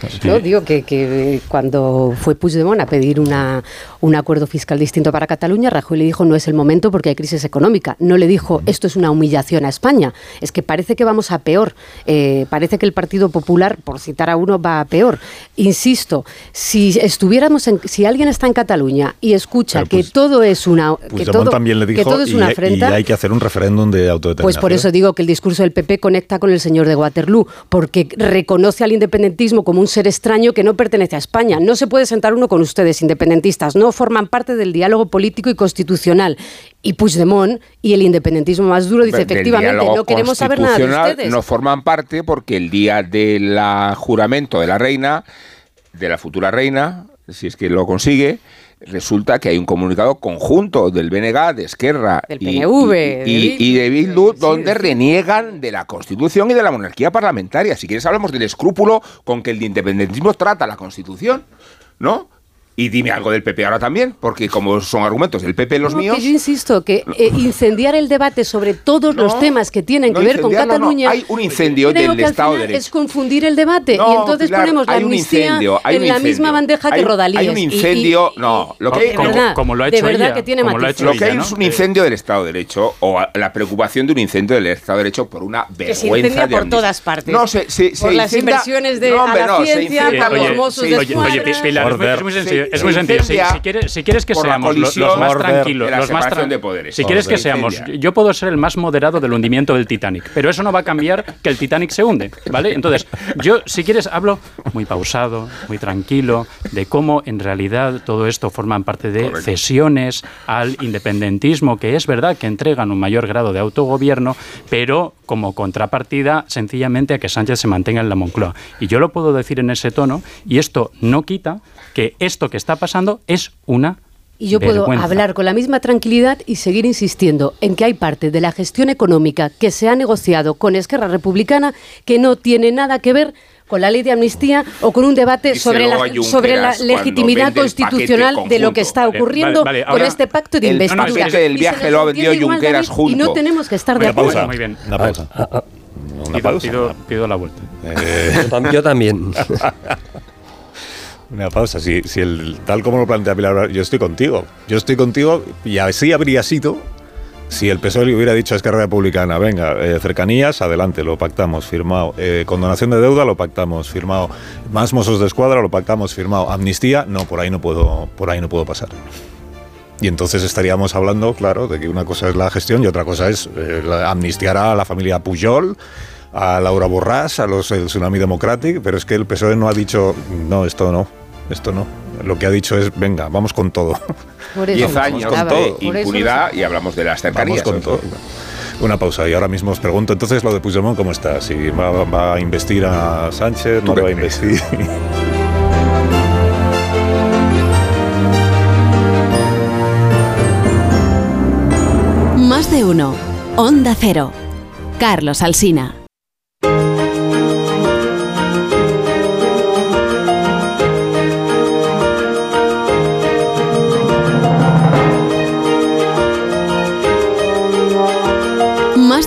PP. No, digo que, que, cuando fue Puigdemont a pedir una, un acuerdo fiscal distinto para Cataluña, Rajoy le dijo no es el momento porque hay crisis económica. No le dijo esto es una humillación a España. Es que parece que vamos a peor. Eh, parece que el Partido Popular, por citar a uno, va a peor. Insisto, si estuviéramos en, si alguien está en Cataluña y escucha que pues todo es una que todo, también le dijo, es una afrenta, y hay que hacer un referéndum de autodeterminación. Pues por eso digo que el discurso del PP conecta con el señor de Waterloo, porque reconoce al independentismo como un un ser extraño que no pertenece a España. No se puede sentar uno con ustedes, independentistas. No forman parte del diálogo político y constitucional. Y Puigdemont y el independentismo más duro dice, efectivamente, no queremos saber nada de ustedes. No forman parte porque el día del juramento de la reina, de la futura reina, si es que lo consigue, resulta que hay un comunicado conjunto del BNG, de Esquerra y, y, de Bildu, donde reniegan de la Constitución y de la monarquía parlamentaria. Si quieres hablamos del escrúpulo con que el independentismo trata la Constitución, ¿no? Y dime algo del PP ahora también, porque como son argumentos del PP los míos... yo insisto que eh, incendiar el debate sobre todos los temas que tienen que ver con Cataluña... hay un incendio del Estado de Derecho. Es confundir el debate. Y entonces ponemos la amnistía en la misma bandeja que Rodalíes. Hay un incendio... no, lo que, como, lo ha hecho ella, que tiene lo, lo que hay es un incendio del Estado de Derecho o la preocupación de un incendio del Estado de Derecho por una vergüenza que se incendia por todas partes. No, se, se, por las inversiones de la ciencia, por los mozos de Oye, Pilar, es muy sencillo. Es muy sencillo si, quieres, si quieres que seamos los, más tranquilos, los más si quieres que seamos, yo puedo ser el más moderado del hundimiento del Titanic, pero eso no va a cambiar que el Titanic se hunde, ¿vale? Entonces, yo, si quieres, hablo muy pausado, muy tranquilo, de cómo en realidad todo esto forma parte de cesiones al independentismo, que es verdad que entregan un mayor grado de autogobierno, pero como contrapartida sencillamente a que Sánchez se mantenga en la Moncloa. Y yo lo puedo decir en ese tono, y esto no quita que esto que está pasando es una y yo puedo hablar con la misma tranquilidad y seguir insistiendo en que hay parte de la gestión económica que se ha negociado con Esquerra Republicana que no tiene nada que ver con la ley de amnistía o con un debate sobre la, sobre la legitimidad constitucional de lo que está ocurriendo con este pacto de investidura. el viaje lo ha vendido Junqueras junto. Y no tenemos que estar de acuerdo. Muy bien. Una pausa. Una pausa. Pido, la vuelta. Eh. Yo también. Una pausa. Si, si el, tal como lo plantea Pilar, yo estoy contigo. Yo estoy contigo y así habría sido si el PSOE le hubiera dicho a Esquerra Republicana, venga, eh, cercanías, adelante, lo pactamos, firmado. Eh, condonación de deuda, lo pactamos, firmado. Más mozos de escuadra, lo pactamos, firmado. Amnistía, no, por ahí no puedo, por ahí no puedo pasar. Y entonces estaríamos hablando, claro, de que una cosa es la gestión y otra cosa es eh, amnistiar a la familia Pujol, a Laura Borràs, a los el Tsunami Democratic, pero es que el PSOE no ha dicho, no, esto no, esto no. Lo que ha dicho es, venga, vamos con todo. Diez años con todo. impunidad y hablamos de las cercanías. con todo. Una pausa y ahora mismo os pregunto, entonces lo de Puigdemont, ¿cómo está? Si va, a investir a Sánchez, no le va a investir. Más de uno. Onda Cero. Carlos Alsina.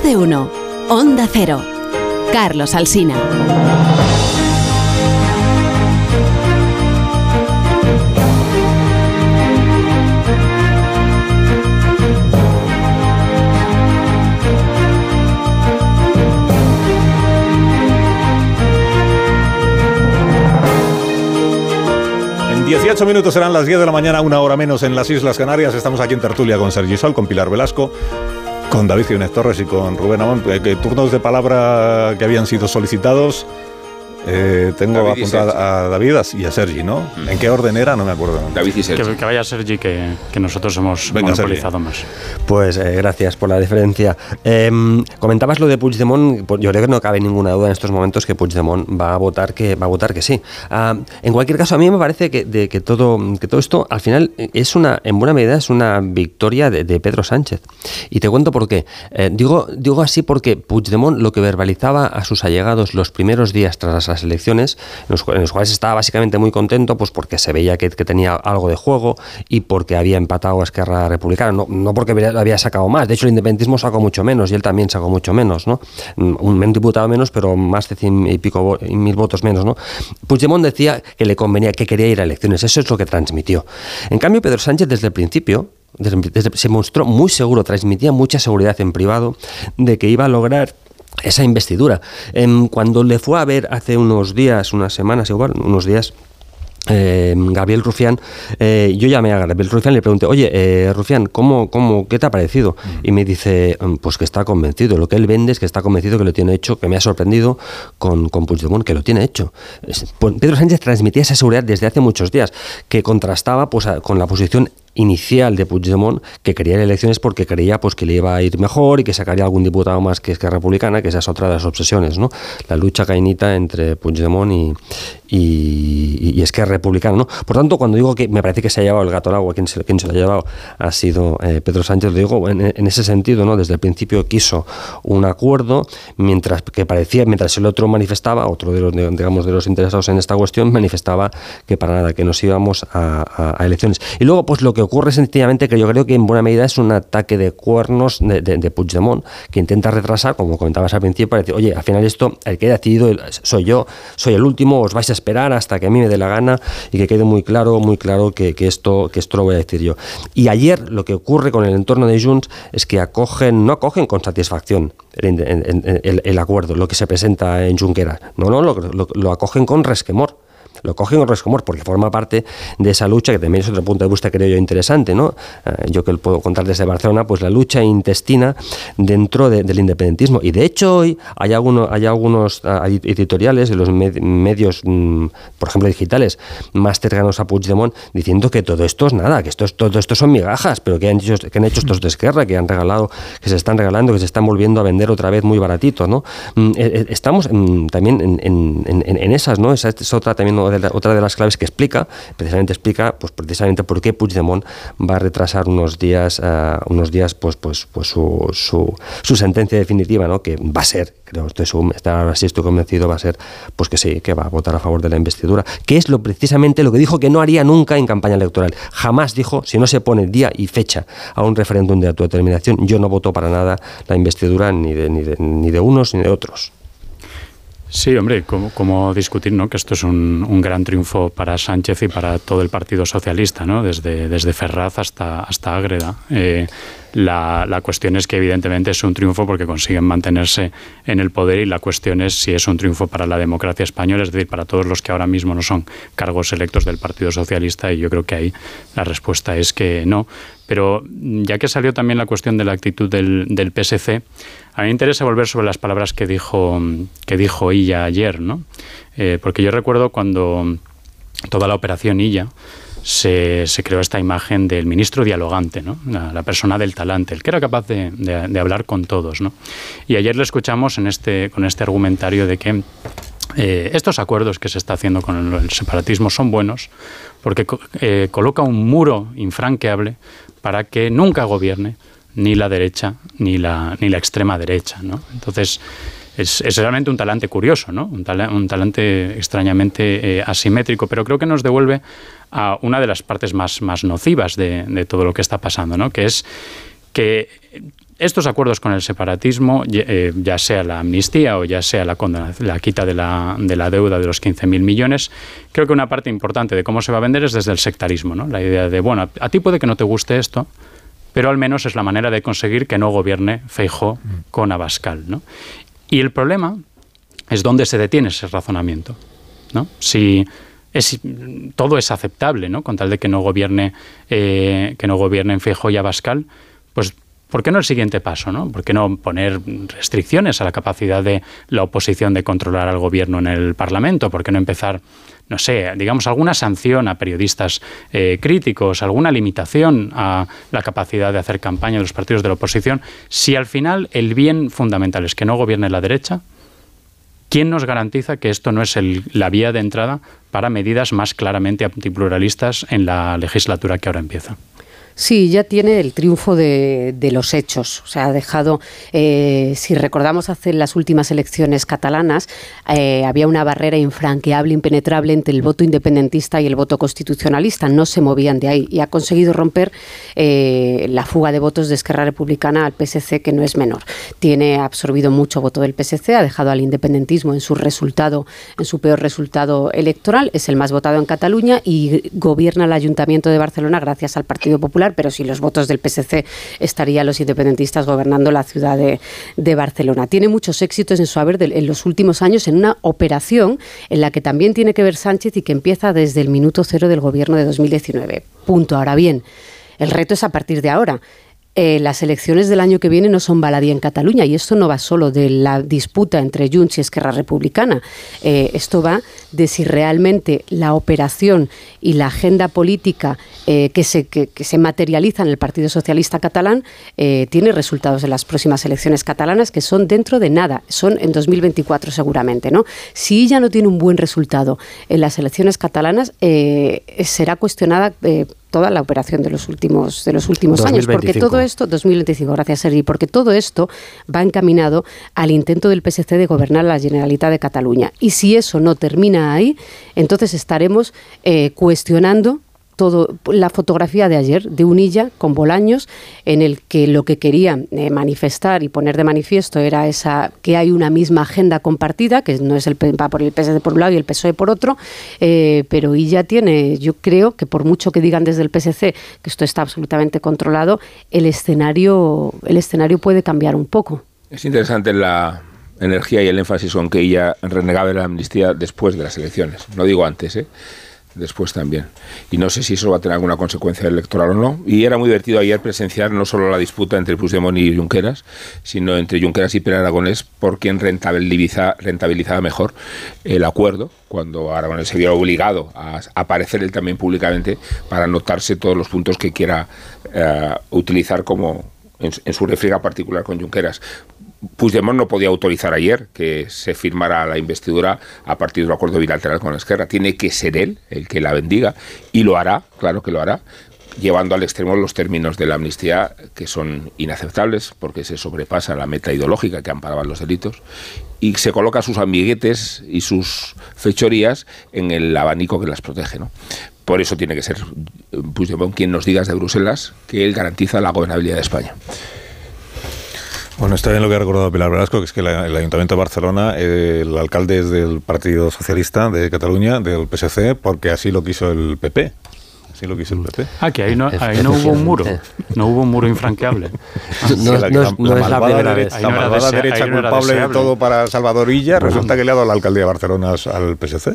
De. Onda Cero. Carlos Alsina. En 18 minutos serán las 10 de la mañana, una hora menos en las Islas Canarias. Estamos aquí en Tertulia con Sergi Sol, con Pilar Velasco, con David Jiménez Torres y con Rubén Amón, eh, turnos de palabra que habían sido solicitados eh, tengo apuntado a David y a Sergi, ¿no? ¿En qué orden era? No me acuerdo. David y Sergi. Que, vaya Sergi, que, que nosotros hemos Venga, monopolizado más. Pues eh, gracias por la diferencia. Em, comentabas lo de Puigdemont, pues yo creo que no cabe ninguna duda en estos momentos que Puigdemont va a votar que, va a votar que sí. Ah, en cualquier caso, a mí me parece que, de, que, todo, que todo esto al final es una, en buena medida es una victoria de, Pedro Sánchez. Y te cuento por qué. Eh, digo, digo así porque Puigdemont lo que verbalizaba a sus allegados los primeros días tras las elecciones, en los, cuales estaba básicamente muy contento, pues porque se veía que, tenía algo de juego y porque había empatado a Esquerra Republicana, no, no porque había sacado más, de hecho el independentismo sacó mucho menos y él también sacó mucho menos, ¿no? Un, diputado menos, pero más de cien y pico mil votos menos, ¿no? Puigdemont decía que le convenía, que quería ir a elecciones, eso es lo que transmitió. En cambio, Pedro Sánchez desde el principio, se mostró muy seguro, transmitía mucha seguridad en privado de que iba a lograr esa investidura. Em, cuando le fue a ver hace unos días, unas semanas igual, unos días, eh, Gabriel Rufián, eh, yo llamé a Gabriel Rufián y le pregunté, oye, eh, Rufián, ¿cómo, cómo, ¿qué te ha parecido? Y me dice, mm, pues que está convencido, lo que él vende es que está convencido que lo tiene hecho, que me ha sorprendido con, con Puigdemont, que lo tiene hecho. Pues Pedro Sánchez transmitía esa seguridad desde hace muchos días, que contrastaba pues, con la posición inicial de Puigdemont que quería elecciones porque creía pues que le iba a ir mejor y que sacaría algún diputado más que es que republicana, que esa es otra de las obsesiones, ¿no? La lucha cainita entre Puigdemont y, y, es que es republicano, ¿no? Por tanto, cuando digo que me parece que se ha llevado el gato al agua, quien se, quien se lo ha llevado ha sido eh, Pedro Sánchez, lo digo en, en, ese sentido, ¿no? Desde el principio quiso un acuerdo, mientras que parecía, mientras el otro manifestaba, otro de los, digamos, de los interesados en esta cuestión, manifestaba que para nada, que nos íbamos a, a elecciones. Y luego, pues lo que ocurre sencillamente que yo creo que en buena medida es un ataque de cuernos de, de, Puigdemont, que intenta retrasar, como comentabas al principio, para decir, oye, al final esto, el que he decidido soy yo, soy el último, os vais a esperar hasta que a mí me dé la gana y que quede muy claro, muy claro que, esto, que esto lo voy a decir yo. Y ayer lo que ocurre con el entorno de Junts es que acogen, no acogen con satisfacción el, acuerdo, lo que se presenta en Junqueras, no, no, lo acogen con resquemor lo cogen con rescomor porque forma parte de esa lucha que también es otro punto de vista creo yo interesante, ¿no? Eh, yo que puedo contar desde Barcelona, pues la lucha intestina dentro del independentismo. Y de hecho hoy hay, algunos, hay algunos ah, editoriales de los medios, mm, por ejemplo, digitales, más cercanos a Puigdemont, diciendo que todo esto es nada, que esto es, todo esto son migajas, pero que han hecho, que han hecho estos de Esquerra, que han regalado, que se están regalando, que se están volviendo a vender otra vez muy baratito, ¿no? Mm, eh, eh, estamos también en, en, esas, ¿no? Esa es otra también otra de las claves que explica, precisamente explica, pues precisamente por qué Puigdemont va a retrasar unos días, uh, unos días, pues, pues, pues su, su, su, sentencia definitiva, ¿no? Que va a ser, creo, estoy, ahora sí estoy convencido, va a ser, pues que sí, que va a votar a favor de la investidura, que es lo precisamente lo que dijo que no haría nunca en campaña electoral. Jamás dijo, si no se pone día y fecha a un referéndum de autodeterminación, yo no voto para nada la investidura ni de, ni de, ni de unos ni de otros. Sí, hombre, como, discutir ¿no? que esto es un, un, gran triunfo para Sánchez y para todo el Partido Socialista, ¿no? desde, desde Ferraz hasta, hasta Ágreda. Eh, la, cuestión es que evidentemente es un triunfo porque consiguen mantenerse en el poder y la cuestión es si es un triunfo para la democracia española, es decir, para todos los que ahora mismo no son cargos electos del Partido Socialista y yo creo que ahí la respuesta es que no. Pero ya que salió también la cuestión de la actitud del, del PSC, a mí me interesa volver sobre las palabras que dijo, que dijo Illa ayer, ¿no? Eh, porque yo recuerdo cuando toda la operación Illa se, creó esta imagen del ministro dialogante, la, persona del talante, el que era capaz de, hablar con todos. Y ayer le escuchamos este, con este argumentario de que eh, estos acuerdos que se está haciendo con el, separatismo son buenos porque eh, coloca un muro infranqueable para que nunca gobierne ni la derecha ni la, extrema derecha. Entonces, es, es, realmente un talante curioso, ¿no? un, un talante extrañamente eh, asimétrico, pero creo que nos devuelve a una de las partes más, más nocivas de, de todo lo que está pasando, ¿no? que es que estos acuerdos con el separatismo, eh, ya sea la amnistía o ya sea la, la quita de la, de la, deuda de los 15.000 millones, creo que una parte importante de cómo se va a vender es desde el sectarismo. ¿no? La idea de, bueno, a ti puede que no te guste esto, pero al menos es la manera de conseguir que no gobierne Feijó con Abascal. ¿no? Y el problema es dónde se detiene ese razonamiento. ¿no? Si es, todo es aceptable, ¿no? con tal de que no gobierne, eh, que no gobiernen Feijó y Abascal, pues ¿Por qué no el siguiente paso? ¿no? ¿Por qué no poner restricciones a la capacidad de la oposición de controlar al gobierno en el Parlamento? ¿Por qué no empezar, no sé, digamos, alguna sanción a periodistas eh, críticos, alguna limitación a la capacidad de hacer campaña de los partidos de la oposición? Si al final el bien fundamental es que no gobierne la derecha, ¿quién nos garantiza que esto no es el, la vía de entrada para medidas más claramente antipluralistas en la legislatura que ahora empieza? Sí, ya tiene el triunfo de, los hechos. O sea, ha dejado, eh, si recordamos hace las últimas elecciones catalanas, eh, había una barrera infranqueable, impenetrable entre el voto independentista y el voto constitucionalista. No se movían de ahí y ha conseguido romper eh, la fuga de votos de Esquerra Republicana al PSC, que no es menor. Tiene absorbido mucho voto del PSC, ha dejado al independentismo en su resultado, en su peor resultado electoral. Es el más votado en Cataluña y gobierna el Ayuntamiento de Barcelona gracias al Partido Popular Pero sin los votos del PSC estarían los independentistas gobernando la ciudad de, Barcelona. Tiene muchos éxitos en su haber en los últimos años en una operación en la que también tiene que ver Sánchez y que empieza desde el minuto cero del gobierno de 2019. Punto. Ahora bien, el reto es a partir de ahora. Eh, las elecciones del año que viene no son baladía en Cataluña y esto no va solo de la disputa entre Junts y Esquerra Republicana. Eh, esto va de si realmente la operación y la agenda política eh, que, se, que, se materializa en el Partido Socialista catalán tiene resultados en las próximas elecciones catalanas que son dentro de nada, son en 2024 seguramente. ¿no? Si ella no tiene un buen resultado en las elecciones catalanas, será cuestionada toda la operación de los últimos de los últimos años porque todo esto 2025 gracias Sergi porque todo esto va encaminado al intento del PSC de gobernar la Generalitat de Cataluña. Y si eso no termina ahí entonces estaremos eh, cuestionando todo la fotografía de ayer de Unilla con Bolaños, en el que lo que quería eh, manifestar y poner de manifiesto era esa que hay una misma agenda compartida, que no es el va por el PSD por un lado y el PSOE por otro, eh, pero Illa tiene, yo creo que por mucho que digan desde el PSC que esto está absolutamente controlado, el escenario, el escenario puede cambiar un poco. Es interesante la energía y el énfasis con que ella renegaba de la amnistía después de las elecciones. No digo antes, ¿eh? Después también. Y no sé si eso va a tener alguna consecuencia electoral o no. Y era muy divertido ayer presenciar no solo la disputa entre Puigdemont y Junqueras, sino entre Junqueras y Aragonés por quién rentabiliza, rentabilizaba mejor el acuerdo, cuando Aragonés se vio obligado a aparecer él también públicamente para anotarse todos los puntos que quiera eh, utilizar como en, su refriega particular con Junqueras. Puigdemont no podía autorizar ayer que se firmara la investidura a partir del acuerdo bilateral con la Esquerra. Tiene que ser él el que la bendiga y lo hará, claro que lo hará, llevando al extremo los términos de la amnistía que son inaceptables porque se sobrepasa la meta ideológica que amparaba los delitos y se coloca sus amiguetes y sus fechorías en el abanico que las protege. ¿no? Por eso tiene que ser Puigdemont quien nos diga desde Bruselas que él garantiza la gobernabilidad de España. Bueno, está bien lo que ha recordado Pilar Velasco, que es que el Ayuntamiento de Barcelona, el alcalde es del Partido Socialista de Cataluña, del PSC, porque así lo quiso el PP. Sí lo quiso el PP. Ah, que ahí no, ahí no hubo un muro. No hubo un muro infranqueable. no, la, no, no es la primera vez. La malvada derecha culpable de todo para Salvadorilla resulta que le ha dado la alcaldía de Barcelona al PSC.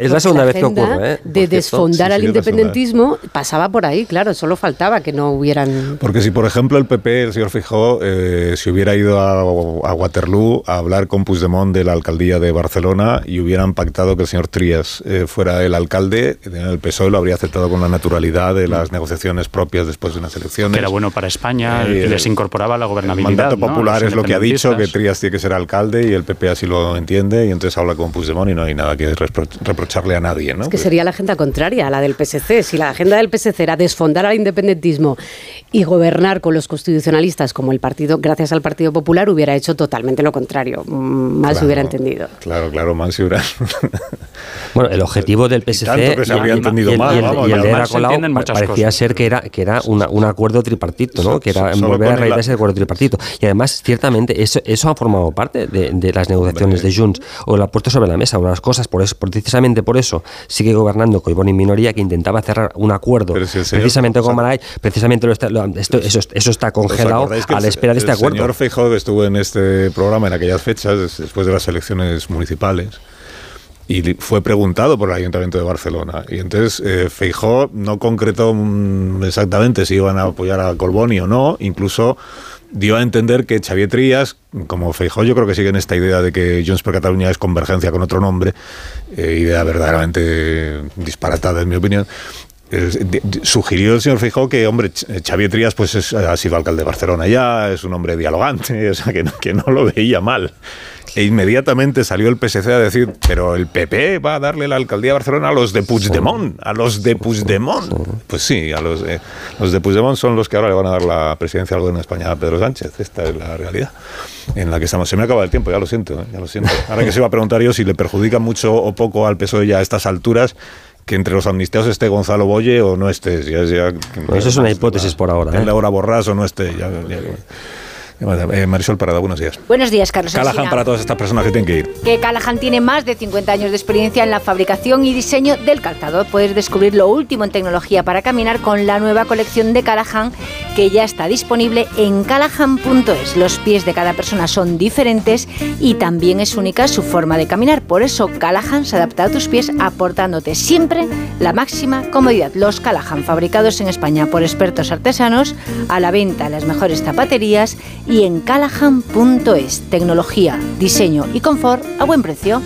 es, la, segunda vez que ocurre. ¿eh? De desfondar al independentismo pasaba por ahí, claro. Solo faltaba que no hubieran... Porque si, por ejemplo, el PP, el señor Fijó, eh, si hubiera ido a, a, Waterloo a hablar con Puigdemont de la alcaldía de Barcelona y hubieran pactado que el señor Trías eh, fuera el alcalde, el PSOE lo habría aceptado con la naturalidad de las negociaciones propias después de unas elecciones. Que era bueno para España, eh, les incorporaba la gobernabilidad. El mandato popular es lo que ha dicho, que Trías tiene que ser alcalde y el PP así lo entiende y entonces habla con Puigdemont y no hay nada que reprocharle a nadie. ¿no? Es que sería la agenda contraria a la del PSC. Si la agenda del PSC era desfondar al independentismo y gobernar con los constitucionalistas como el partido, gracias al Partido Popular, hubiera hecho totalmente lo contrario. Mm, más se hubiera entendido. Claro, claro, más hubiera. bueno, el objetivo del PSC. tanto que se habría entendido mal. Y parecía ser que era, que era un acuerdo tripartito, ¿no? que era volver a realidad ese acuerdo tripartito. Y además, ciertamente, eso, eso ha formado parte de, las negociaciones de Junts, o lo ha puesto sobre la mesa, unas cosas, por eso, precisamente por eso sigue gobernando Coibón en minoría, que intentaba cerrar un acuerdo precisamente con Maray, precisamente esto, eso, eso, está congelado a la espera de este acuerdo. El señor Feijóo estuvo en este programa en aquellas fechas, después de las elecciones municipales, y fue preguntado por el Ayuntamiento de Barcelona. Y entonces eh, Feijó no concretó mm, exactamente si iban a apoyar a Colboni o no, incluso dio a entender que Xavier Trías, como Feijó, yo creo que sigue en esta idea de que Junts per Cataluña es convergencia con otro nombre, eh, idea verdaderamente disparatada en mi opinión, sugirió el señor Feijó que, hombre, Xavier Trías pues ha sido alcalde de Barcelona ya, es un hombre dialogante, o sea, que que no lo veía mal. E inmediatamente salió el PSC a decir, pero el PP va a darle la alcaldía de Barcelona a los de Puigdemont, a los de Puigdemont. Pues sí, a los, eh, los de Puigdemont son los que ahora le van a dar la presidencia del gobierno de España a Pedro Sánchez. Esta es la realidad en la que estamos. Se me acaba el tiempo, ya lo siento, eh, ya lo siento. Ahora que se iba a preguntar yo si le perjudica mucho o poco al PSOE ya a estas alturas que entre los amnistiados esté Gonzalo Boye o no esté. eso es una hipótesis por ahora. En ¿eh? Laura Borrás o no esté. Marisol Parada, buenos días. Buenos días, Carlos. Callahan para todas estas personas que tienen que ir. Que Callahan tiene más de 50 años de experiencia en la fabricación y diseño del calzado. Puedes descubrir lo último en tecnología para caminar con la nueva colección de Callahan que ya está disponible en callahan.es. Los pies de cada persona son diferentes y también es única su forma de caminar. Por eso Callahan se adapta a tus pies aportándote siempre la máxima comodidad. Los Callahan, fabricados en España por expertos artesanos, a la venta en las mejores zapaterías y en callahan.es. Tecnología, diseño y confort a buen precio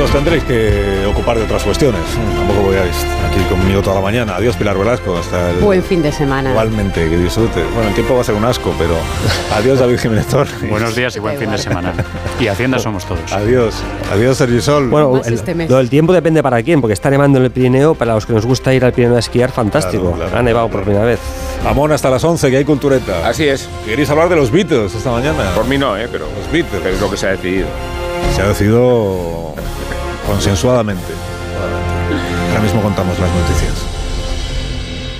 os tendréis que ocupar de otras cuestiones. Tampoco voy a estar aquí conmigo toda la mañana. Adiós, Pilar Velasco. Hasta el... Buen fin de semana. Igualmente, que disfrute. Bueno, el tiempo va a ser un asco, pero adiós, David Jiménez Buenos días y buen fin de semana. Y Hacienda somos todos. Adiós. Adiós, Sergisol. Bueno, el, este lo del tiempo depende para quién, porque está nevando en el Pirineo. Para los que nos gusta ir al Pirineo a esquiar, fantástico. Ha nevado por primera vez. Amón, hasta las 11, que hay cultureta. Así es. ¿Queréis hablar de los Beatles esta mañana? Por mí no, ¿eh? Pero los Beatles. es lo que se ha decidido. Se ha decidido consensuadamente. Ahora mismo contamos las noticias.